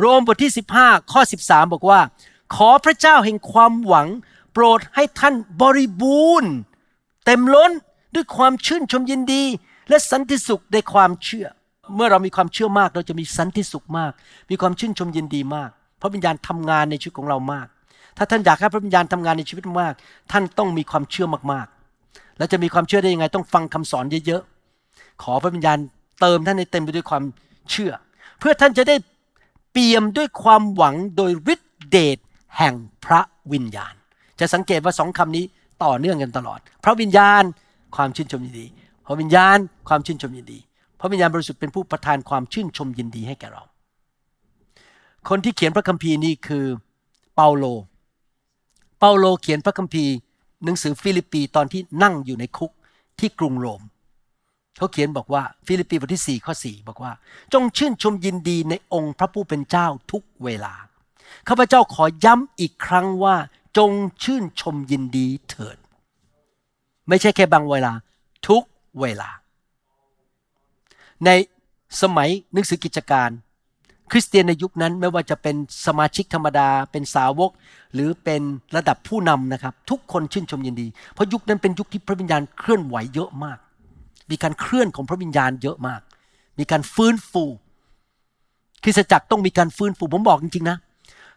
โรมบทที่ 15 ข้อ 13 บอกว่า ขอพระเจ้าแห่งความหวัง โปรดให้ท่านบริบูรณ์ เต็มล้นด้วยความชื่นชมยินดี และสันติสุขในความเชื่อ เมื่อเรามีความเชื่อมากเราจะมีสันติสุขมาก มีความชื่นชมยินดีมาก พระวิญญาณทำงานในชีวิตของเรามาก ถ้าท่านอยากให้พระวิญญาณทำงานในชีวิตมาก ท่านต้องมีความเชื่อมากๆ แล้วจะมีความเชื่อได้ยังไงต้องฟังคำสอนเยอะๆขอพระวิญญาณเติมท่านให้เต็มไปด้วยความเชื่อ เพื่อท่านจะได้ เปี่ยมด้วยความหวังโดยฤทธิเดชแห่งพระวิญญาณ จะสังเกตว่าสองคำนี้ต่อเนื่องกันตลอด พระวิญญาณความชื่นชมยินดี พระวิญญาณความชื่นชมยินดี พระวิญญาณบริสุทธิ์เป็นผู้ประทานความชื่นชมยินดีให้แก่เรา คนที่เขียนพระคัมภีร์นี้คือเปาโล เปาโลเขียนพระคัมภีร์ หนังสือฟิลิปปีตอนที่นั่งอยู่ในคุกที่กรุงโรม เขาเขียนบอกว่าฟิลิปปีบทที่4ข้อ4บอกว่า จงชื่นชมยินดีในองค์พระผู้เป็นเจ้าทุกเวลาข้าพเจ้าขอย้ำอีกครั้งว่า จงชื่นชมยินดีเถิด ไม่ใช่แค่บางเวลา ทุกเวลา ในสมัยหนังสือกิจการ คริสเตียนในยุคนั้นไม่ว่าจะเป็นสมาชิกธรรมดา เป็นสาวก หรือเป็นระดับผู้นำนะครับ ทุกคนชื่นชมยินดี เพราะยุคนั้นเป็นยุคที่พระวิญญาณเคลื่อนไหวเยอะมาก มีการเคลื่อนของพระวิญญาณเยอะมาก มีการฟื้นฟูคริสตจักรต้องมีการฟื้นฟูผมบอกจริงๆนะ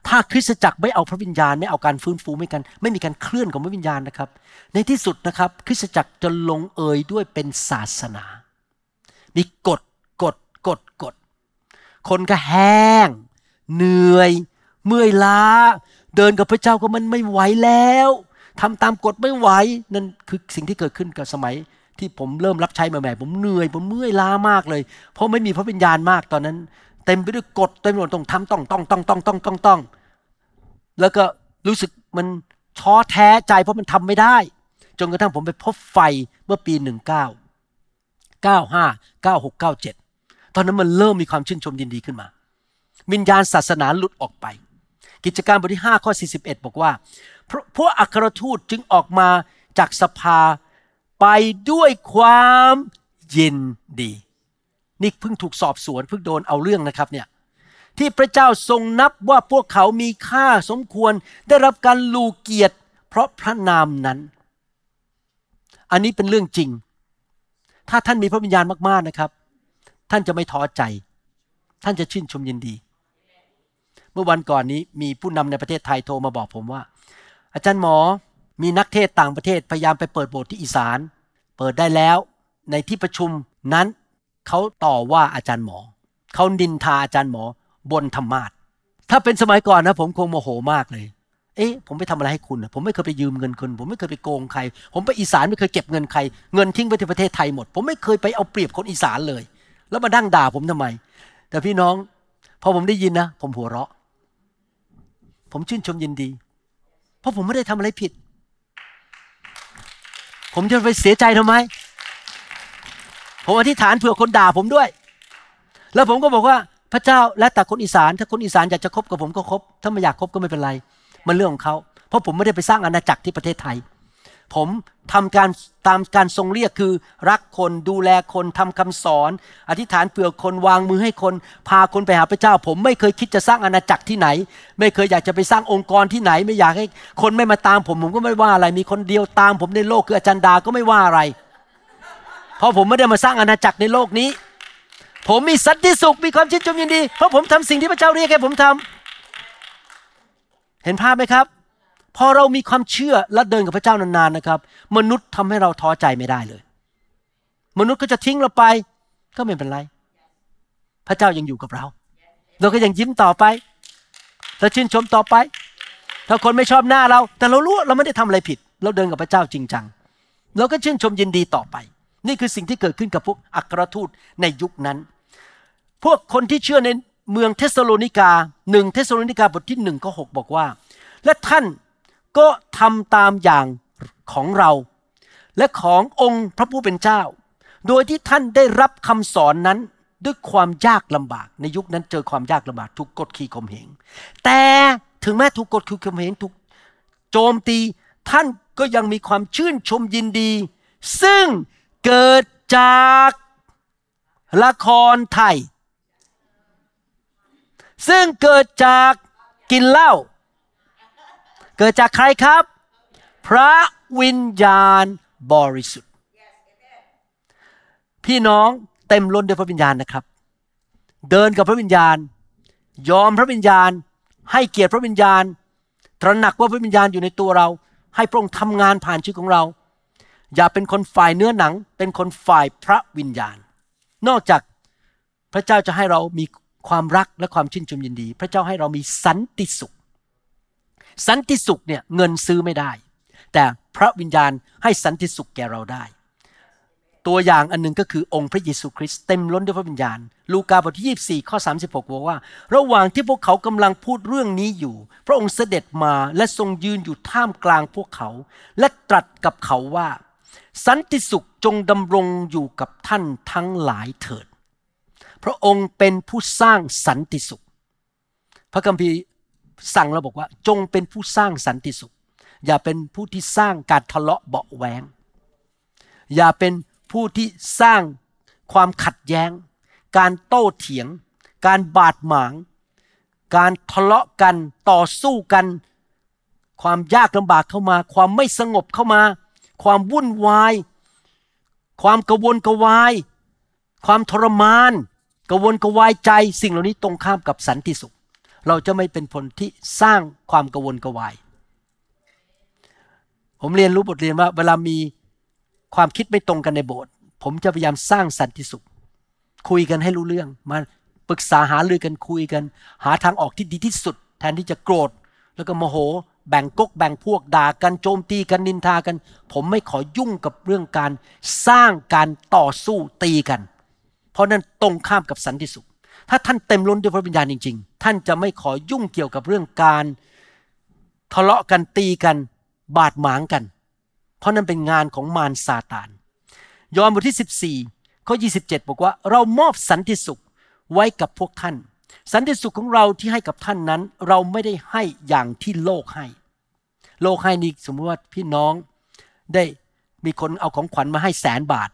ถ้าคริสตจักรไม่เอาพระวิญญาณไม่เอาการฟื้นฟูไม่กัน ไม่มีการเคลื่อนของพระวิญญาณนะครับ ในที่สุดนะครับ คริสตจักรจะลงเอยด้วยเป็นศาสนา มีกฎกฎกฎกฎคนก็แห้ง เหนื่อย เมื่อยล้า เดินกับพระเจ้าก็มันไม่ไหวแล้วทำตามกฎไม่ไหวนั่นคือสิ่งที่เกิดขึ้นกับสมัย ที่ผมเริ่มรับใช้ใหม่ๆผมเหนื่อย ผมเมื่อยล้ามากเลย เพราะไม่มีพระวิญญาณมากตอนนั้น เต็มไปด้วยกฎเต็มไปหมดต้องทำต้องต้องต้องต้องต้องต้องต้อง แล้วก็รู้สึกมันท้อแท้ใจเพราะมันทำไม่ได้ จนกระทั่งผมไปพบไฟเมื่อปี 19 95 96 97 ตอนนั้นมันเริ่มมีความชื่นชมยินดีขึ้นมา วิญญาณศาสนาหลุดออกไป กิจการบทที่5ข้อ 41 บอกว่าพวพวกอัครทูตจึงออกมาจากสภา ไปด้วยความยินดี นี่เพิ่งถูกสอบสวนเพิ่งโดนเอาเรื่องนะครับเนี่ยที่พระเจ้าทรงนับว่าพวกเขามีค่าสมควรได้รับการลูเกียรติ เพราะพระนามนั้น อันนี้เป็นเรื่องจริง ถ้าท่านมีพระวิญญาณมากๆนะครับ ท่านจะไม่ท้อใจ ท่านจะชื่นชมยินดี เมื่อวันก่อนนี้มีผู้นำในประเทศไทยโทรมาบอกผมว่า อาจารย์หมอ มีนักเทศต่างประเทศพยายามไปเปิดโบสถ์ที่อีสาน เปิดได้แล้ว ในที่ประชุมนั้นเขาต่อว่าอาจารย์หมอ เขาดินทาอาจารย์หมอบนธรรมาทถ้าเป็นสมัยก่อนนะ ผมคงโมโหมากเลย เอ๊ะ ผมไปทำอะไรให้คุณผมไม่เคยไปยืมเงินคุณผมไม่เคยไปโกงใคร ผมไปอีสานไม่เคยเก็บเงินใคร เงินทิ้งไว้ที่ประเทศไทยหมด ผมไม่เคยไปเอาเปรียบคนอีสานเลย แล้วมาดั้งด่าผมทำไม แต่พี่น้องพอผมได้ยินนะ ผมหัวเราะ ผมชื่นชมยินดี เพราะผมไม่ได้ทำอะไรผิด ผมจะไปเสียใจทำไม ผมอธิษฐานเผื่อคนด่าผมด้วย แล้วผมก็บอกว่าพระเจ้าและแต่คนอีสาน ถ้าคนอีสานอยากจะคบกับผมก็คบ ถ้าไม่อยากคบก็ไม่เป็นไร มันเรื่องของเขา เพราะผมไม่ได้ไปสร้างอาณาจักรที่ประเทศไทย ผมทำการตามการทรงเรียกคือ รักคนดูแลคนทำคำสอน อธิษฐานเผื่อคนวางมือให้คน พาคนไปหาพระเจ้า ผมไม่เคยคิดจะสร้างอาณาจักรที่ไหน ไม่เคยอยากจะไปสร้างองค์กรที่ไหน ไม่อยากให้คนไม่มาตามผมผมก็ไม่ว่าอะไร มีคนเดียวตาม ผมในโลกคืออาจารย์ดาก็ไม่ว่าอะไร เพราะผมไม่ได้มาสร้างอาณาจักรในโลกนี้ ผมมีสันติสุขมีความชื่นชมยินดีเพราะผมทำสิ่งที่พระเจ้าเรียกให้ผมทำเห็นภาพไหมครับ พอเรามีความเชื่อและเดินกับพระเจ้านานๆนะครับ มนุษย์ทำให้เราท้อใจไม่ได้เลย มนุษย์ก็จะทิ้งเราไป ก็ไม่เป็นไร พระเจ้ายังอยู่กับเรา เราก็ยังยิ้มต่อไปเราชื่นชมต่อไป ถ้าคนไม่ชอบหน้าเรา แต่เรารู้ว่าเราไม่ได้ทำอะไรผิด เราเดินกับพระเจ้าจริงจังเราก็ชื่นชมยินดีต่อไป นี่คือสิ่งที่เกิดขึ้นกับพวกอัครทูตในยุคนั้น พวกคนที่เชื่อในเมืองเทสโลนิกาหนึ่งเทสโลนิกาบทที่หนึ่งข้อหกบอกว่า และท่าน ก็ทำตามอย่างของเรา และขององค์พระผู้เป็นเจ้า โดยที่ท่านได้รับคำสอนนั้นด้วยความยากลำบาก ในยุคนั้นเจอความยากลำบากถูกกดขี่ข่มเหงแต่ถึงแม้ถูกกดขี่ข่มเหงถูกโจมตีท่านก็ยังมีความชื่นชมยินดี ซึ่งเกิดจากละครไทย ซึ่งเกิดจากกินเหล้า เกิดจากใครครับ พระวิญญาณบริสุทธิ์ พี่น้องเต็มล้นด้วยพระวิญญาณนะครับ เดินกับพระวิญญาณ ยอมพระวิญญาณ ให้เกียรติพระวิญญาณ ตระหนักว่าพระวิญญาณอยู่ในตัวเรา ให้พระองค์ทำงานผ่านชีวิตของเรา อย่าเป็นคนฝ่ายเนื้อหนัง เป็นคนฝ่ายพระวิญญาณ นอกจากพระเจ้าจะให้เรามีความรักและความชื่นชมยินดี พระเจ้าให้เรามีสันติสุข สันติสุขเนี่ยเงินซื้อไม่ได้ แต่พระวิญญาณให้สันติสุขแก่เราได้ ตัวอย่างอันหนึงก็คือองค์พระเยซูคริสต์เต็มล้นด้วยพระวิญญาณ ลูกาบทที่24ข้อ36บอกว่า ระหว่างที่พวกเขากำลังพูดเรื่องนี้อยู่ พระองค์เสด็จมาและทรงยืนอยู่ท่ามกลางพวกเขา และตรัสกับเขาว่า สันติสุขจงดำรงอยู่กับท่านทั้งหลายเถิด พระองค์เป็นผู้สร้างสันติสุข พระคัมภีร์ สั่งเราบอกว่าจงเป็นผู้สร้างสันติสุข อย่าเป็นผู้ที่สร้างการทะเลาะเบาะแวง อย่าเป็นผู้ที่สร้างความขัดแย้ง การโต้เถียง การบาดหมาง การทะเลาะกันต่อสู้กัน ความยากลำบากเข้ามา ความไม่สงบเข้ามา ความวุ่นวาย ความกระวนกระวาย ความทรมานกระวนกระวายใจสิ่งเหล่านี้ตรงข้ามกับสันติสุข เราจะไม่เป็นคนที่สร้างความกระวนกวาย ผมเรียนรู้บทเรียนว่า เวลามีความคิดไม่ตรงกันในโบสถ์ผมจะพยายามสร้างสันติสุข คุยกันให้รู้เรื่อง มาปรึกษาหารือกันคุยกัน หาทางออกที่ดีที่สุด แทนที่จะโกรธ แล้วก็โมโห แบ่งกกแบ่งพวกด่ากันโจมตีกันนินทากัน ผมไม่ขอยุ่งกับเรื่องการสร้างการต่อสู้ตีกัน เพราะนั้นตรงข้ามกับสันติสุข ถ้าท่านเต็มล้นด้วยพระวิญญาณจริง ๆ ท่านจะไม่ขอยุ่งเกี่ยวกับเรื่องการทะเลาะกันตีกันบาดหมางกัน เพราะนั่นเป็นงานของมารซาตาน ยอห์นบทที่ 14ข้อ27 บอกว่า เรามอบสันติสุขไว้กับพวกท่าน สันติสุขของเราที่ให้กับท่านนั้น เราไม่ได้ให้อย่างที่โลกให้ โลกให้นี่สมมติว่าพี่น้องได้มีคนเอาของขวัญมาให้แสนบาท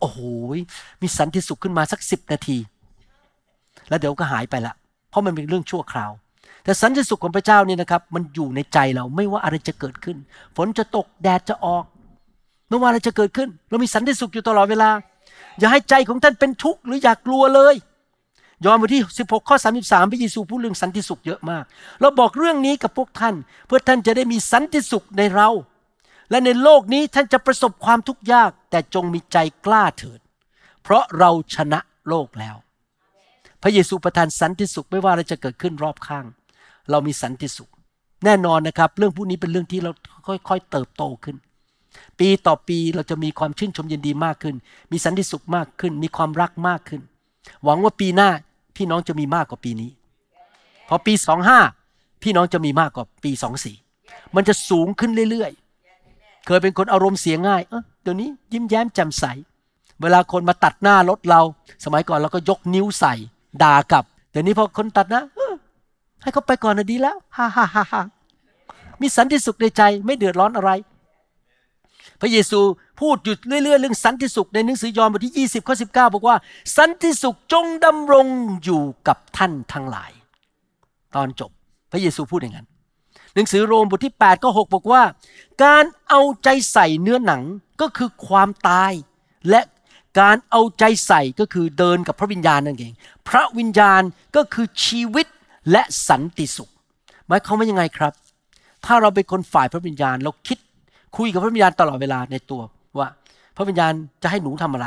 โอ้โหมีสันติสุขขึ้นมาสักสิบนาที แล้วเดี๋ยวก็หายไปละ เพราะมันเป็นเรื่องชั่วคราว แต่สันติสุขของพระเจ้านี่นะครับมันอยู่ในใจเราไม่ว่าอะไรจะเกิดขึ้น ฝนจะตกแดดจะออกไม่ว่าอะไรจะเกิดขึ้น เรามีสันติสุขอยู่ตลอดเวลา อย่าให้ใจของท่านเป็นทุกข์หรืออยากกลัวเลยยอห์นบทที่ 16 ข้อ 33พระเยซูพูดเรื่องสันติสุขเยอะมาก เราบอกเรื่องนี้กับพวกท่าน เพื่อท่านจะได้มีสันติสุขในเรา และในโลกนี้ท่านจะประสบความทุกข์ยาก แต่จงมีใจกล้าเถิด เพราะเราชนะโลกแล้ว พระเยซูประทานสันติสุขไม่ว่าอะไรจะเกิดขึ้นรอบข้าง เรามีสันติสุข แน่นอนนะครับ เรื่องพวกนี้เป็นเรื่องที่เราค่อยๆเติบโตขึ้น ปีต่อปีเราจะมีความชื่นชมยินดีมากขึ้น มีสันติสุขมากขึ้น มีความรักมากขึ้น หวังว่าปีหน้าพี่น้องจะมีมากกว่าปีนี้พอปีสองห้าพี่น้องจะมีมากกว่าปีสองสี่มันจะสูงขึ้นเรื่อยๆ เคยเป็นคนอารมณ์เสียง่ายเออเดี๋ยวนี้ยิ้มแย้มแจ่มใส เวลาคนมาตัดหน้ารถเรา สมัยก่อนเราก็ยกนิ้วใส่ ด่ากลับเดี๋ยวนี้พอคนตัดนะให้เขาไปก่อนนะดีแล้วฮ่าฮ่าฮ่าฮ่ามีสันติสุขในใจไม่เดือดร้อนอะไร พระเยซูพูดอยู่เรื่อยๆเรื่องสันติสุขในหนังสือยอห์นบทที่ 20ข้อ19 บอกว่า สันติสุขจงดำรงอยู่กับท่านทั้งหลาย ตอนจบพระเยซูพูดอย่างนั้น หนังสือโรมบทที่8ข้อ6บอกว่า การเอาใจใส่เนื้อหนังก็คือความตายและ การเอาใจใส่ก็คือเดินกับพระวิญญาณนั่นเอง พระวิญญาณก็คือชีวิตและสันติสุข หมายความว่ายังไงครับ ถ้าเราเป็นคนฝ่ายพระวิญญาณเราคิดคุยกับพระวิญญาณตลอดเวลาในตัวว่า พระวิญญาณจะให้หนูทำอะไร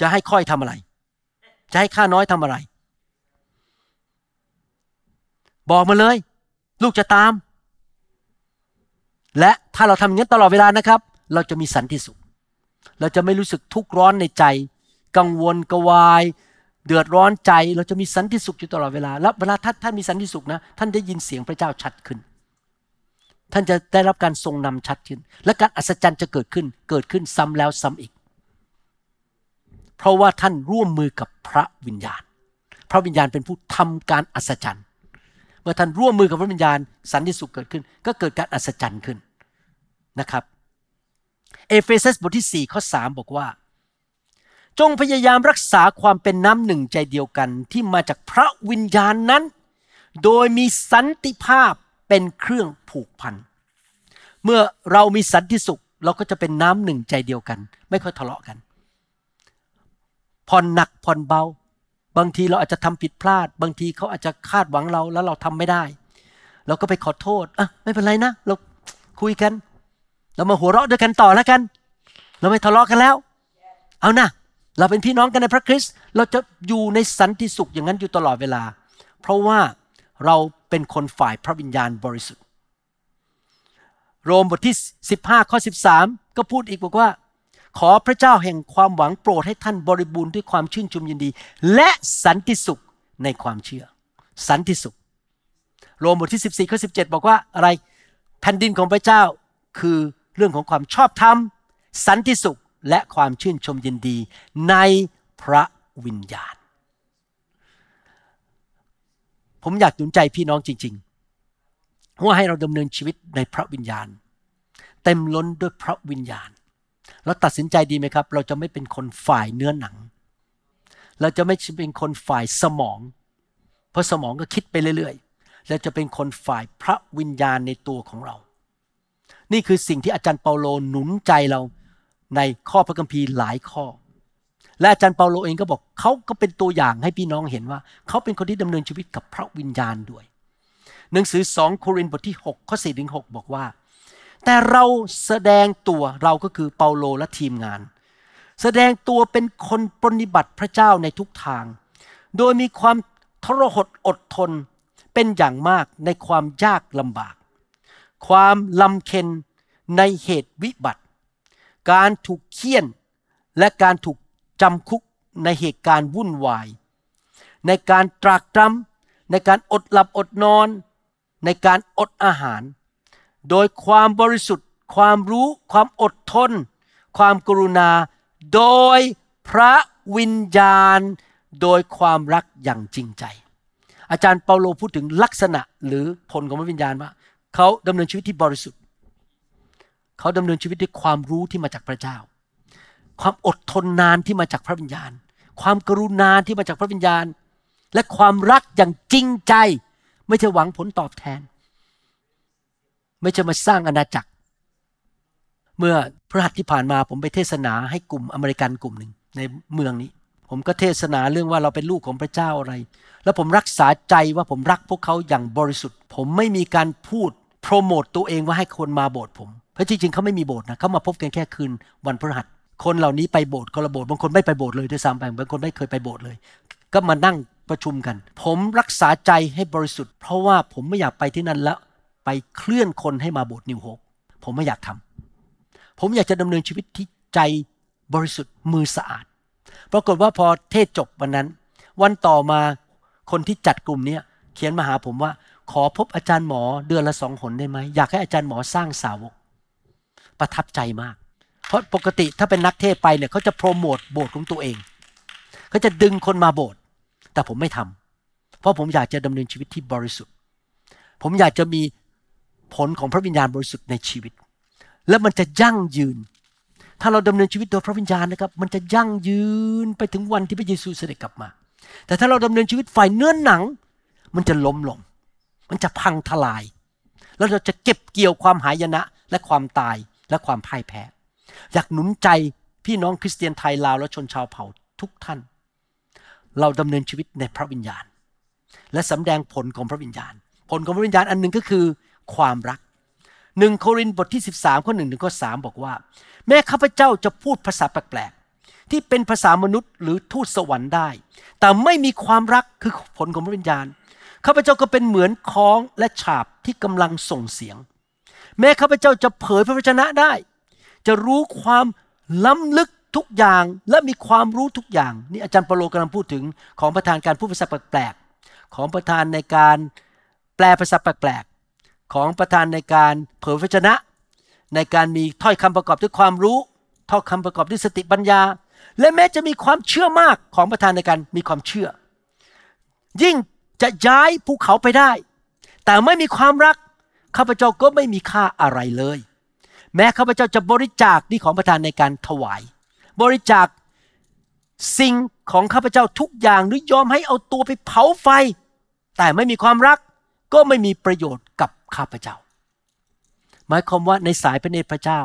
จะให้ค่อยทำอะไร จะให้ข้าน้อยทำอะไร บอกมาเลย ลูกจะตาม และถ้าเราทำอย่างนี้ตลอดเวลานะครับ เราจะมีสันติสุข เราจะไม่รู้สึกทุกข์ร้อนในใจ กังวลกวาย เดือดร้อนใจ เราจะมีสันติสุขอยู่ตลอดเวลา แล้วเวลาท่านท่านมีสันติสุขนะ ท่านได้ยินเสียงพระเจ้าชัดขึ้น ท่านจะได้รับการทรงนำชัดขึ้น และการอัศจรรย์จะเกิดขึ้น เกิดขึ้นซ้ำแล้วซ้ำอีก เพราะว่าท่านร่วมมือกับพระวิญญาณ พระวิญญาณเป็นผู้ทำการอัศจรรย์ เมื่อท่านร่วมมือกับพระวิญญาณ สันติสุขเกิดขึ้น ก็เกิดการอัศจรรย์ขึ้นนะครับ เอเฟซัสบทที่4ข้อ3บอกว่า จงพยายามรักษาความเป็นน้ำหนึ่งใจเดียวกันที่มาจากพระวิญญาณนั้น โดยมีสันติภาพเป็นเครื่องผูกพัน เมื่อเรามีสันติสุขเราก็จะเป็นน้ำหนึ่งใจเดียวกัน ไม่ค่อยทะเลาะกัน ผ่อนหนักผ่อนเบา บางทีเราอาจจะทำผิดพลาด บางทีเขาอาจจะคาดหวังเราแล้วเราทำไม่ได้ เราก็ไปขอโทษอะไม่เป็นไรนะ เราคุยกัน เรามาหัวเราะด้วยกันต่อแล้วกัน เราไม่ทะเลาะกันแล้ว เอานะเราเป็นพี่น้องกันในพระคริสต์เราจะอยู่ในสันติสุขอย่างนั้นอยู่ตลอดเวลา เพราะว่าเราเป็นคนฝ่ายพระวิญญาณบริสุทธิ์ โรมบทที่ 15 ข้อ 13 ก็พูดอีกบอกว่า ขอพระเจ้าแห่งความหวังโปรดให้ท่านบริบูรณ์ด้วยความชื่นชมยินดี และสันติสุขในความเชื่อ สันติสุข โรมบทที่ 14 ข้อ 17 บอกว่าอะไรแผ่นดินของพระเจ้าคือ เรื่องของความชอบธรรม สันติสุขและความชื่นชมยินดีในพระวิญญาณ ผมอยากหนุนใจพี่น้องจริงๆว่าให้เราดำเนินชีวิตในพระวิญญาณ เต็มล้นด้วยพระวิญญาณ เราตัดสินใจดีไหมครับ เราจะไม่เป็นคนฝ่ายเนื้อหนัง เราจะไม่เป็นคนฝ่ายสมอง เพราะสมองก็คิดไปเรื่อยๆเราจะเป็นคนฝ่ายพระวิญญาณในตัวของเรา นี่คือสิ่งที่อาจารย์เปาโลหนุนใจเราในข้อพระคัมภีร์หลายข้อ และอาจารย์เปาโลเองก็บอกเขาก็เป็นตัวอย่างให้พี่น้องเห็นว่า เขาเป็นคนที่ดำเนินชีวิตกับพระวิญญาณด้วย หนังสือสองโครินธ์บทที่ 6 ข้อ4ถึง6บอกว่า แต่เราแสดงตัวเราก็คือเปาโลและทีมงาน แสดงตัวเป็นคนปฏิบัติพระเจ้าในทุกทาง โดยมีความทรหดอดทนเป็นอย่างมากในความยากลำบาก ความลำเค็นในเหตุวิบัติ การถูกเคี่ยนและการถูกจำคุกในเหตุการณ์วุ่นวาย ในการตรากตรำในการอดหลับอดนอน ในการอดอาหาร โดยความบริสุทธิ์ ความรู้ ความอดทน ความกรุณา โดยพระวิญญาณ โดยความรักอย่างจริงใจ อาจารย์เปาโลพูดถึงลักษณะหรือผลของพระวิญญาณว่า เขาดำเนินชีวิตที่บริสุทธิ์ เขาดำเนินชีวิตด้วยความรู้ที่มาจากพระเจ้า ความอดทนนานที่มาจากพระวิญญาณ ความกรุณาที่มาจากพระวิญญาณ และความรักอย่างจริงใจ ไม่ใช่หวังผลตอบแทน ไม่ใช่มาสร้างอาณาจักร เมื่อพระหัตถ์ที่ผ่านมาผมไปเทศนาให้กลุ่มอเมริกันกลุ่มหนึ่งในเมืองนี้ ผมก็เทศนาเรื่องว่าเราเป็นลูกของพระเจ้าอะไร แล้วผมรักษาใจว่าผมรักพวกเขาอย่างบริสุทธิ์ ผมไม่มีการพูดโปรโมตตัวเองว่าให้คนมาโบสถ์ผม เพราะจริงๆเขาไม่มีโบสถ์นะเขามาพบกันแค่คืนวันพฤหัส คนเหล่านี้ไปโบสถ์คนละโบสถ์บางคนไม่ไปโบสถ์เลยด้วยซ้ำไปบางคนไม่เคยไปโบสถ์เลย ก็มานั่งประชุมกัน ผมรักษาใจให้บริสุทธิ์ เพราะว่าผมไม่อยากไปที่นั่นแล้ว ไปเคลื่อนคนให้มาโบสถ์นิวโฮปผมไม่อยากทำผมอยากจะดำเนินชีวิตที่ใจบริสุทธิ์มือสะอาด ปรากฏว่าพอเทศจบวันนั้น วันต่อมาคนที่จัดกลุ่มเนี้ยเขียนมาหาผมว่า ขอพบอาจารย์หมอเดือนละสองหนได้ไหมอยากให้อาจารย์หมอสร้างสาวก ประทับใจมาก เพราะปกติถ้าเป็นนักเทศไปเนี่ยเขาจะโปรโมทโบสถ์ของตัวเองเขาจะดึงคนมาโบสถ์แต่ผมไม่ทำเพราะผมอยากจะดำเนินชีวิตที่บริสุทธิ์ ผมอยากจะมีผลของพระวิญญาณบริสุทธิ์ในชีวิต และมันจะยั่งยืน ถ้าเราดำเนินชีวิตโดยพระวิญญาณนะครับ มันจะยั่งยืนไปถึงวันที่พระเยซูเสด็จกลับมา แต่ถ้าเราดำเนินชีวิตฝ่ายเนื้อหนัง มันจะล้มลง มันจะพังทลาย แล้วเราจะเก็บเกี่ยวความหายนะและความตายและความพ่ายแพ้ อยากหนุนใจพี่น้องคริสเตียนไทยลาวและชนชาวเผ่าทุกท่าน เราดำเนินชีวิตในพระวิญญาณ และสำแดงผลของพระวิญญาณ ผลของพระวิญญาณอันหนึ่งก็คือความรักหนึ่งโครินธ์บทที่ 13 ข้อหนึ่งถึงข้อสบอกว่า แม้ข้าพเจ้าจะพูดภาษาแปลกๆที่เป็นภาษามนุษย์หรือทูตสวรรค์ได้ แต่ไม่มีความรักคือผลของพระวิญญาณข้าพเจ้าก็เป็นเหมือนคล้องและฉาบที่กำลังส่งเสียง แม้ข้าพเจ้าจะเผยพระวจนะได้ จะรู้ความล้ำลึกทุกอย่างและมีความรู้ทุกอย่างนี่อาจารย์เปาโลกำลังพูดถึงของประธานการพูดภาษาแปลกๆของประธานในการแปลภาษาแปลกๆของประธานในการเผยพระชนะ ในการมีถ้อยคำประกอบด้วยความรู้ถ้อยคำประกอบด้วยสติปัญญา และแม้จะมีความเชื่อมากของประธานในการมีความเชื่อ ยิ่งจะย้ายภูเขาไปได้ แต่ไม่มีความรักข้าพเจ้าก็ไม่มีค่าอะไรเลย แม้ข้าพเจ้าจะบริจาคนี่ของประธานในการถวาย บริจาคสิ่งของข้าพเจ้าทุกอย่างหรือยอมให้เอาตัวไปเผาไฟ แต่ไม่มีความรักก็ไม่มีประโยชน์กับข้าพเจ้า หมายความว่าในสายพระเนตรพระเจ้า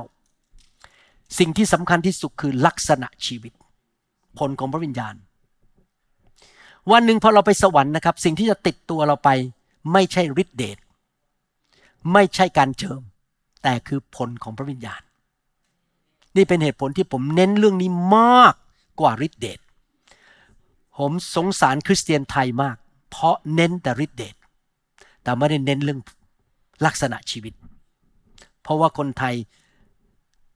สิ่งที่สำคัญที่สุดคือลักษณะชีวิต ผลของพระวิญญาณ วันหนึ่งพอเราไปสวรรค์นะครับ สิ่งที่จะติดตัวเราไปไม่ใช่ฤทธิเดชไม่ใช่การเจิม แต่คือผลของพระวิญญาณ นี่เป็นเหตุผลที่ผมเน้นเรื่องนี้มากกว่าฤทธิเดชผมสงสารคริสเตียนไทยมาก เพราะเน้นแต่ฤทธิเดชแต่ไม่ได้เน้นเรื่องลักษณะชีวิต เพราะว่าคนไทย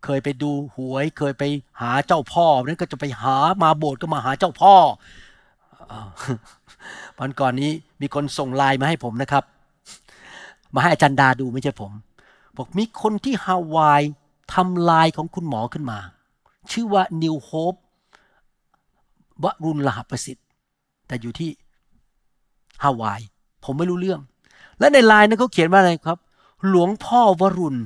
เคยไปดูหวย เคยไปหาเจ้าพ่อนั้นก็จะไปหามาโบสถ์ก็มาหาเจ้าพ่อวันก่อนนี้มีคนส่งไลน์มาให้ผมนะครับ มาให้อาจารย์ดาดูไม่ใช่ผมบอกมีคนที่ฮาวายทำลายของคุณหมอขึ้นมา ชื่อว่านิวโฮปวรุณลหประสิทธิ์ แต่อยู่ที่ฮาวาย ผมไม่รู้เรื่อง และในไลน์นั้นเขาเขียนว่าอะไรครับ หลวงพ่อวรุณ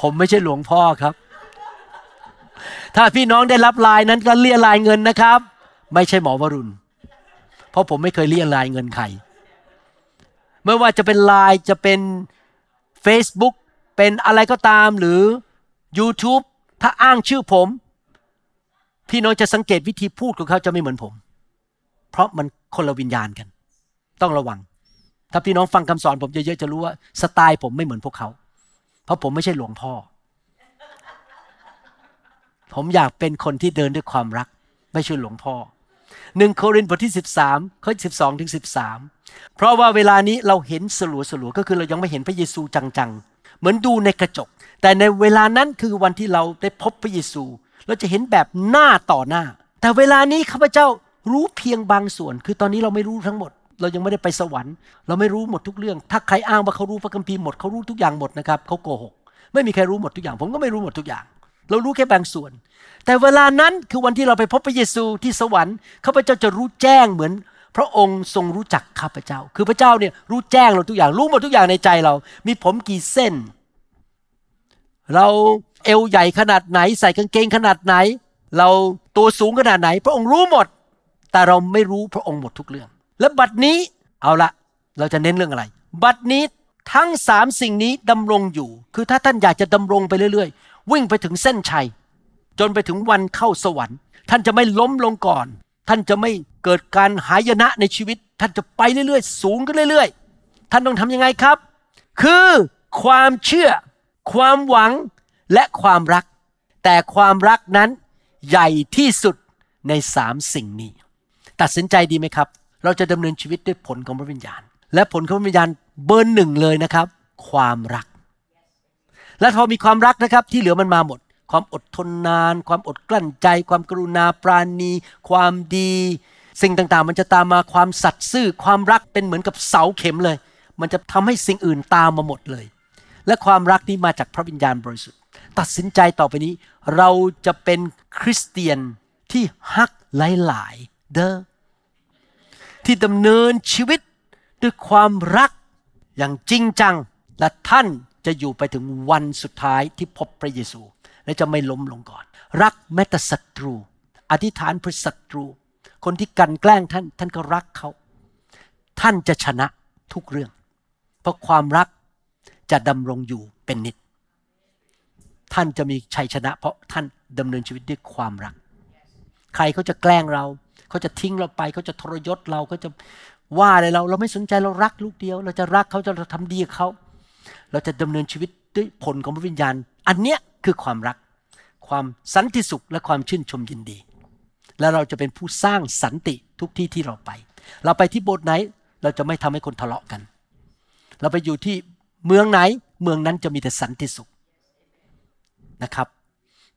ผมไม่ใช่หลวงพ่อครับ ถ้าพี่น้องได้รับลายนั้นก็เรียลายเงินนะครับ ไม่ใช่หมอวรุณ เพราะผมไม่เคยเรียลายเงินใครไม่ว่าจะเป็นไลน์จะเป็น Facebook เป็นอะไรก็ตามหรือ YouTube ถ้าอ้างชื่อผม พี่น้องจะสังเกตวิธีพูดของเขาจะไม่เหมือนผม เพราะมันคนละวิญญาณกัน ต้องระวัง ถ้าพี่น้องฟังคำสอนผมเยอะๆจะรู้ว่าสไตล์ผมไม่เหมือนพวกเขา เพราะผมไม่ใช่หลวงพ่อ ผมอยากเป็นคนที่เดินด้วยความรัก ไม่ใช่หลวงพ่อหนึ่งโครินธ์บทที่ 13ข้อ12ถึง13 เพราะว่าเวลานี้เราเห็นสลัวสลัวก็คือเรายังไม่เห็นพระเยซูจังๆ เหมือนดูในกระจก แต่ในเวลานั้นคือวันที่เราได้พบพระเยซู เราจะเห็นแบบหน้าต่อหน้า แต่เวลานี้ข้าพเจ้ารู้เพียงบางส่วน คือตอนนี้เราไม่รู้ทั้งหมด เรายังไม่ได้ไปสวรรค์ เราไม่รู้หมดทุกเรื่อง ถ้าใครอ้างว่าเขารู้พระคัมภีร์หมดเขารู้ทุกอย่างหมดนะครับเขาโกหก ไม่มีใครรู้หมดทุกอย่าง ผมก็ไม่รู้หมดทุกอย่าง เรารู้แค่บางส่วน แต่เวลานั้นคือวันที่เราไปพบพระเยซูที่สวรรค์ข้าพเจ้าจะรู้แจ้งเหมือน พระองค์ทรงรู้จักข้าพเจ้า คือพระเจ้าเนี่ยรู้แจ้งเราทุกอย่าง รู้หมดทุกอย่างในใจเรา มีผมกี่เส้น เราเอวใหญ่ขนาดไหน ใส่กางเกงขนาดไหน เราตัวสูงขนาดไหน พระองค์รู้หมด แต่เราไม่รู้พระองค์หมดทุกเรื่อง และบัดนี้เอาละเราจะเน้นเรื่องอะไร บัดนี้ทั้งสามสิ่งนี้ดำรงอยู่ คือถ้าท่านอยากจะดำรงไปเรื่อยๆ วิ่งไปถึงเส้นชัย จนไปถึงวันเข้าสวรรค์ ท่านจะไม่ล้มลงก่อน ท่านจะไม่เกิดการหายนะในชีวิต ท่านจะไปเรื่อยๆ สูงขึ้นเรื่อยๆ ท่านต้องทำยังไงครับ คือความเชื่อ ความหวังและความรัก แต่ความรักนั้นใหญ่ที่สุดในสามสิ่งนี้ ตัดสินใจดีไหมครับ เราจะดำเนินชีวิตด้วยผลของพระวิญญาณ และผลของพระวิญญาณเบอร์หนึ่งเลยนะครับ ความรัก และพอมีความรักนะครับที่เหลือมันมาหมด ความอดทนนาน ความอดกลั้นใจ ความกรุณาปราณี ความดี สิ่งต่างๆ มันจะตามมาความสัตย์ซื่อ ความรักเป็นเหมือนกับเสาเข็มเลย มันจะทำให้สิ่งอื่นตามมาหมดเลย และความรักนี้มาจากพระวิญญาณบริสุทธิ์ ตัดสินใจต่อไปนี้ เราจะเป็นคริสเตียนที่ฮักหลายๆ เด้อ ที่ดำเนินชีวิตด้วยความรักอย่างจริงจัง และท่านจะอยู่ไปถึงวันสุดท้ายที่พบพระเยซู และจะไม่ล้มลงก่อน รักแม้แต่ศัตรู อธิษฐานเพื่อศัตรู คนที่กันแกล้งท่านท่านก็รักเขา ท่านจะชนะทุกเรื่อง เพราะความรักจะดำรงอยู่เป็นนิจท่านจะมีชัยชนะ เพราะท่านดำเนินชีวิตด้วยความรัก ใครเขาจะแกล้งเรา เขาจะทิ้งเราไปเขาจะทรยศเราเขาจะว่าอะไรเรา เราไม่สนใจเรารักลูกเดียว เราจะรักเขาจะทำดีกับเขาเราจะดำเนินชีวิตด้วยผลของพระวิญญาณ อันเนี้ยคือความรัก ความสันติสุขและความชื่นชมยินดี และเราจะเป็นผู้สร้างสันติทุกที่ที่เราไป เราไปที่โบสถ์ไหน เราจะไม่ทำให้คนทะเลาะกัน เราไปอยู่ที่เมืองไหน เมืองนั้นจะมีแต่สันติสุขนะครับ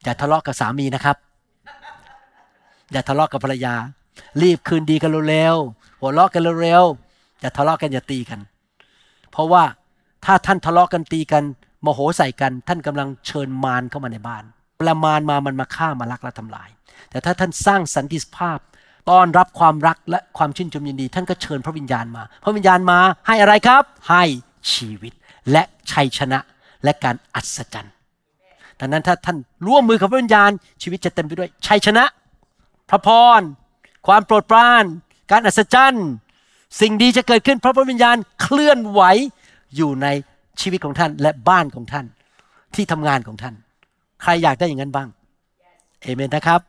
อย่าทะเลาะกับสามีนะครับ อย่าทะเลาะกับภรรยา รีบคืนดีกันเร็วๆหัวเราะกันเร็วๆอย่าทะเลาะกันอย่าตีกัน เพราะว่าถ้าท่านทะเลาะกันตีกันโมโหใส่กัน ท่านกำลังเชิญมารเข้ามาในบ้านเวลามารมามันมาฆ่ามาลักและทำลาย แต่ถ้าท่านสร้างสันติภาพต้อนรับความรักและความชื่นชมยินดี ท่านก็เชิญพระวิญญาณมา พระวิญญาณมาให้อะไรครับ ให้ชีวิตและชัยชนะและการอัศจรรย์ดังนั้นถ้าท่านร่วมมือกับพระวิญญาณชีวิตจะเต็มไปด้วยชัยชนะ พระพร ความโปรดปราน การอัศจรรย์ สิ่งดีจะเกิดขึ้นเพราะพระวิญญาณเคลื่อนไหวอยู่ในชีวิตของท่านและบ้านของท่าน ที่ทำงานของท่าน ใครอยากได้อย่างนั้นบ้างเอเมนนะครับ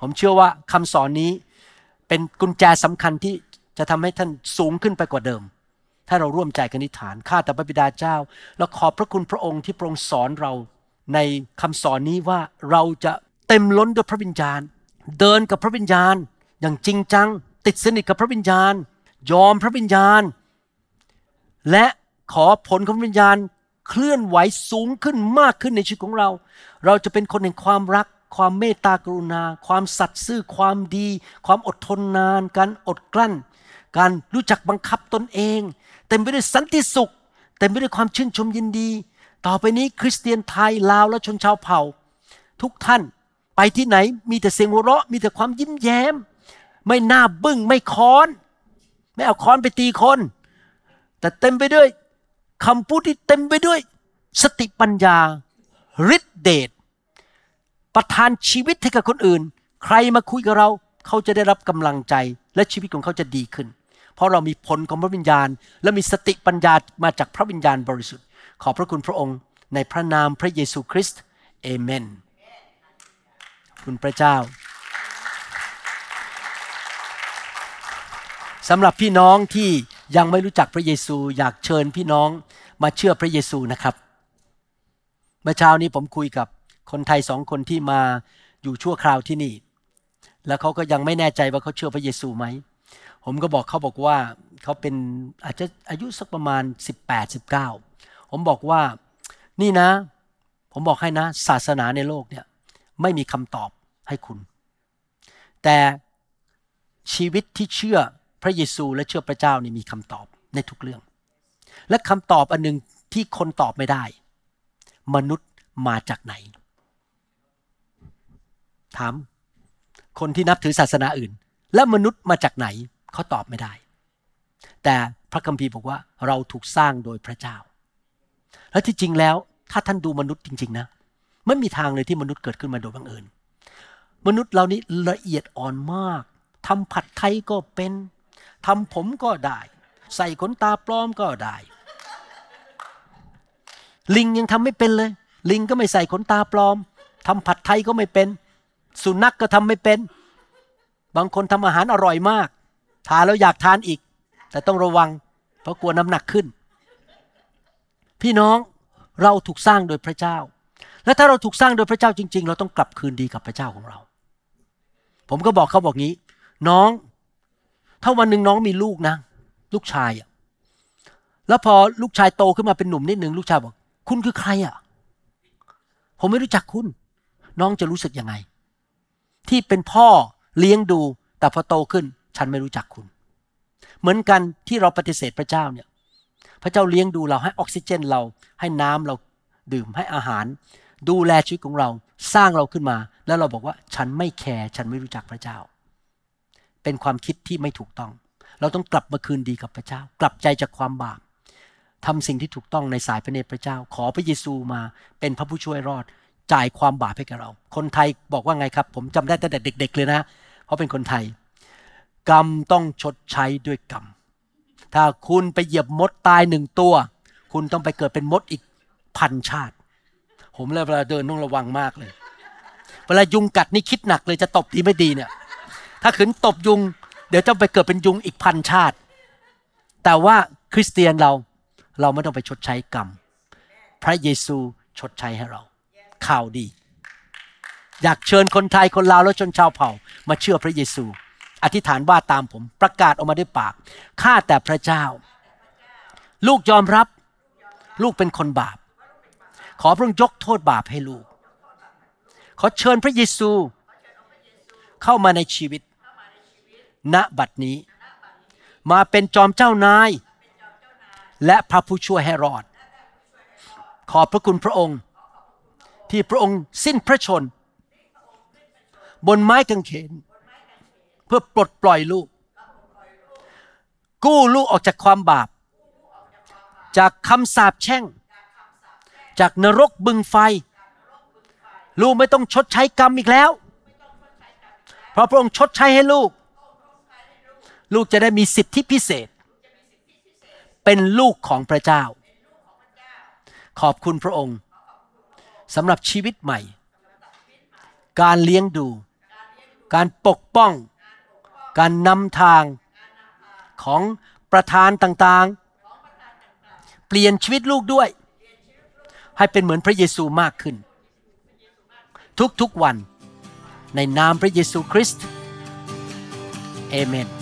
ผมเชื่อว่าคำสอนนี้เป็นกุญแจสำคัญที่จะทำให้ท่านสูงขึ้นไปกว่าเดิม ถ้าเราร่วมใจกันนิฐานข้าแต่พระบิดาเจ้าแล้วขอบพระคุณพระองค์ที่พระองค์สอนเราในคำสอนนี้ว่าเราจะเต็มล้นด้วยพระวิญญาณ เดินกับพระวิญญาณ อย่างจริงจัง ติดสนิทกับพระวิญญาณ ยอมพระวิญญาณ และขอผลของพระวิญญาณเคลื่อนไหวสูงขึ้นมากขึ้นในชีวิตของเรา เราจะเป็นคนแห่งความรัก ความเมตตากรุณา ความสัตย์ซื่อความดี ความอดทนนาน การอดกลั้น การรู้จักบังคับตนเอง เต็มไปด้วยสันติสุขเต็มไปด้วยความชื่นชมยินดี ต่อไปนี้คริสเตียนไทยลาวและชนชาวเผ่า ทุกท่านไปที่ไหนมีแต่เสียงหัวเราะมีแต่ความยิ้มแย้ม ไม่หน้าบึ้งไม่ค้อน ไม่เอาค้อนไปตีคน แต่เต็มไปด้วยคำพูดที่เต็มไปด้วย สติปัญญาฤทธิเดชประทานชีวิตให้กับคนอื่น ใครมาคุยกับเรา เขาจะได้รับกำลังใจและชีวิตของเขาจะดีขึ้น เพราะเรามีผลของพระวิญญาณ และมีสติปัญญามาจากพระวิญญาณบริสุทธิ์ ขอบพระคุณพระองค์ในพระนามพระเยซูคริสต์เอเมน คุณพระเจ้า สำหรับพี่น้องที่ยังไม่รู้จักพระเยซูอยากเชิญพี่น้องมาเชื่อพระเยซูนะครับ เมื่อเช้านี้ผมคุยกับคนไทยสองคนที่มาอยู่ชั่วคราวที่นี่ แล้วเขาก็ยังไม่แน่ใจว่าเขาเชื่อพระเยซูไหม ผมก็บอกเขาบอกว่าเขาเป็นอาจจะอายุสักประมาณ 18 19 ผมบอกว่านี่นะ ผมบอกให้นะ ศาสนาในโลกเนี่ยไม่มีคำตอบให้คุณ แต่ชีวิตที่เชื่อ พระเยซูและเชื่อพระเจ้านี่มีคำตอบในทุกเรื่อง และคำตอบอันหนึ่งที่คนตอบไม่ได้ มนุษย์มาจากไหน ถาม คนที่นับถือศาสนาอื่น และมนุษย์มาจากไหนเขาตอบไม่ได้ แต่พระคัมภีร์บอกว่าเราถูกสร้างโดยพระเจ้า และที่จริงแล้วถ้าท่านดูมนุษย์จริง ๆ นะไม่มีทางเลยที่มนุษย์เกิดขึ้นมาโดยบังเอิญมนุษย์เรานี้ละเอียดอ่อนมากทำผัดไทยก็เป็น ทำผมก็ได้ ใส่ขนตาปลอมก็ได้ ลิงยังทำไม่เป็นเลย ลิงก็ไม่ใส่ขนตาปลอมทำผัดไทยก็ไม่เป็น สุนัขกก็ทำไม่เป็น บางคนทำอาหารอร่อยมาก ทานแล้วอยากทานอีก แต่ต้องระวัง เพราะกลัวน้ำหนักขึ้น พี่น้องเราถูกสร้างโดยพระเจ้า และถ้าเราถูกสร้างโดยพระเจ้าจริง ๆ เราต้องกลับคืนดีกับพระเจ้าของเรา ผมก็บอกเขาบอกงี้ น้อง ถ้าวันหนึ่งน้องมีลูกนะ ลูกชายอะแล้วพอลูกชายโตขึ้นมาเป็นหนุ่มนิดหนึ่งลูกชายบอกคุณคือใครอะผมไม่รู้จักคุณ น้องจะรู้สึกยังไง ที่เป็นพ่อเลี้ยงดู แต่พอโตขึ้น ฉันไม่รู้จักคุณ เหมือนกันที่เราปฏิเสธพระเจ้าเนี่ย พระเจ้าเลี้ยงดูเราให้ออกซิเจนเรา ให้น้ำเราดื่มให้อาหาร ดูแลชีวิตของเราสร้างเราขึ้นมา แล้วเราบอกว่าฉันไม่แคร์ฉันไม่รู้จักพระเจ้า เป็นความคิดที่ไม่ถูกต้อง เราต้องกลับมาคืนดีกับพระเจ้า กลับใจจากความบาปทำสิ่งที่ถูกต้องในสายพระเนตรพระเจ้า ขอพระเยซูมาเป็นพระผู้ช่วยรอด จ่ายความบาปให้กับเรา คนไทยบอกว่าไงครับ ผมจำได้ตั้งแต่เด็ก ๆ เลยนะ เพราะเป็นคนไทย กรรมต้องชดใช้ด้วยกรรม ถ้าคุณไปเหยียบมดตายหนึ่งตัว คุณต้องไปเกิดเป็นมดอีกพันชาติ ผมเลยเวลาเดินต้องระวังมากเลย เวลายุงกัดนี่คิดหนักเลยจะตบดีไม่ดีเนี่ย ถ้าขืนตบยุง เดี๋ยวจะไปเกิดเป็นยุงอีกพันชาติ แต่ว่าคริสเตียนเราเราไม่ต้องไปชดใช้กรรม พระเยซูชดใช้ให้เรา ข่าวดี อยากเชิญคนไทยคนลาวและชนชาวเผ่า มาเชื่อพระเยซู อธิษฐานว่าตามผมประกาศออกมาด้วยปากข้าแต่พระเจ้า ลูกยอมรับ ลูกเป็นคนบาป ขอพระองค์ยกโทษบาปให้ลูก ขอเชิญพระเยซู เข้ามาในชีวิต ณบัดนี้ มาเป็นจอมเจ้านาย และพระผู้ช่วยให้รอด ขอบพระคุณพระองค์ ที่พระองค์สิ้นพระชน บนไม้กางเขน เพื่อปลดปล่อยลูก กู้ลูกออกจากความบาป จากคำสาปแช่ง จากนรกบึงไฟ ลูกไม่ต้องชดใช้กรรมอีกแล้ว เพราะพระองค์ชดใช้ให้ลูก ลูกจะได้มีสิทธิพิเศษ เป็นลูกของพระเจ้า ขอบคุณพระองค์สำหรับชีวิตใหม่ การเลี้ยงดู การปกป้อง การนำทางของประธานต่างๆ เปลี่ยนชีวิตลูกด้วย ให้เป็นเหมือนพระเยซูมากขึ้น ทุกๆวันในนามพระเยซูคริสต์เอเมน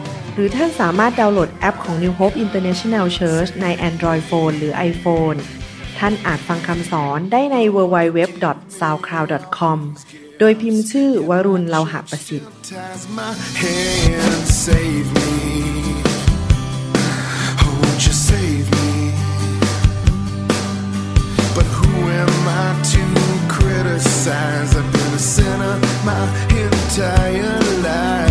หรือท่านสามารถดาวน์โหลดแอปของ New Hope International Church ใน Android Phone หรือ iPhone ท่านอาจฟังคำสอนได้ใน www.soundcloud.com โดยพิมพ์ชื่อวรุณเลาหะประสิทธิ์ But who am I to criticize? I've been a sinner my entire life.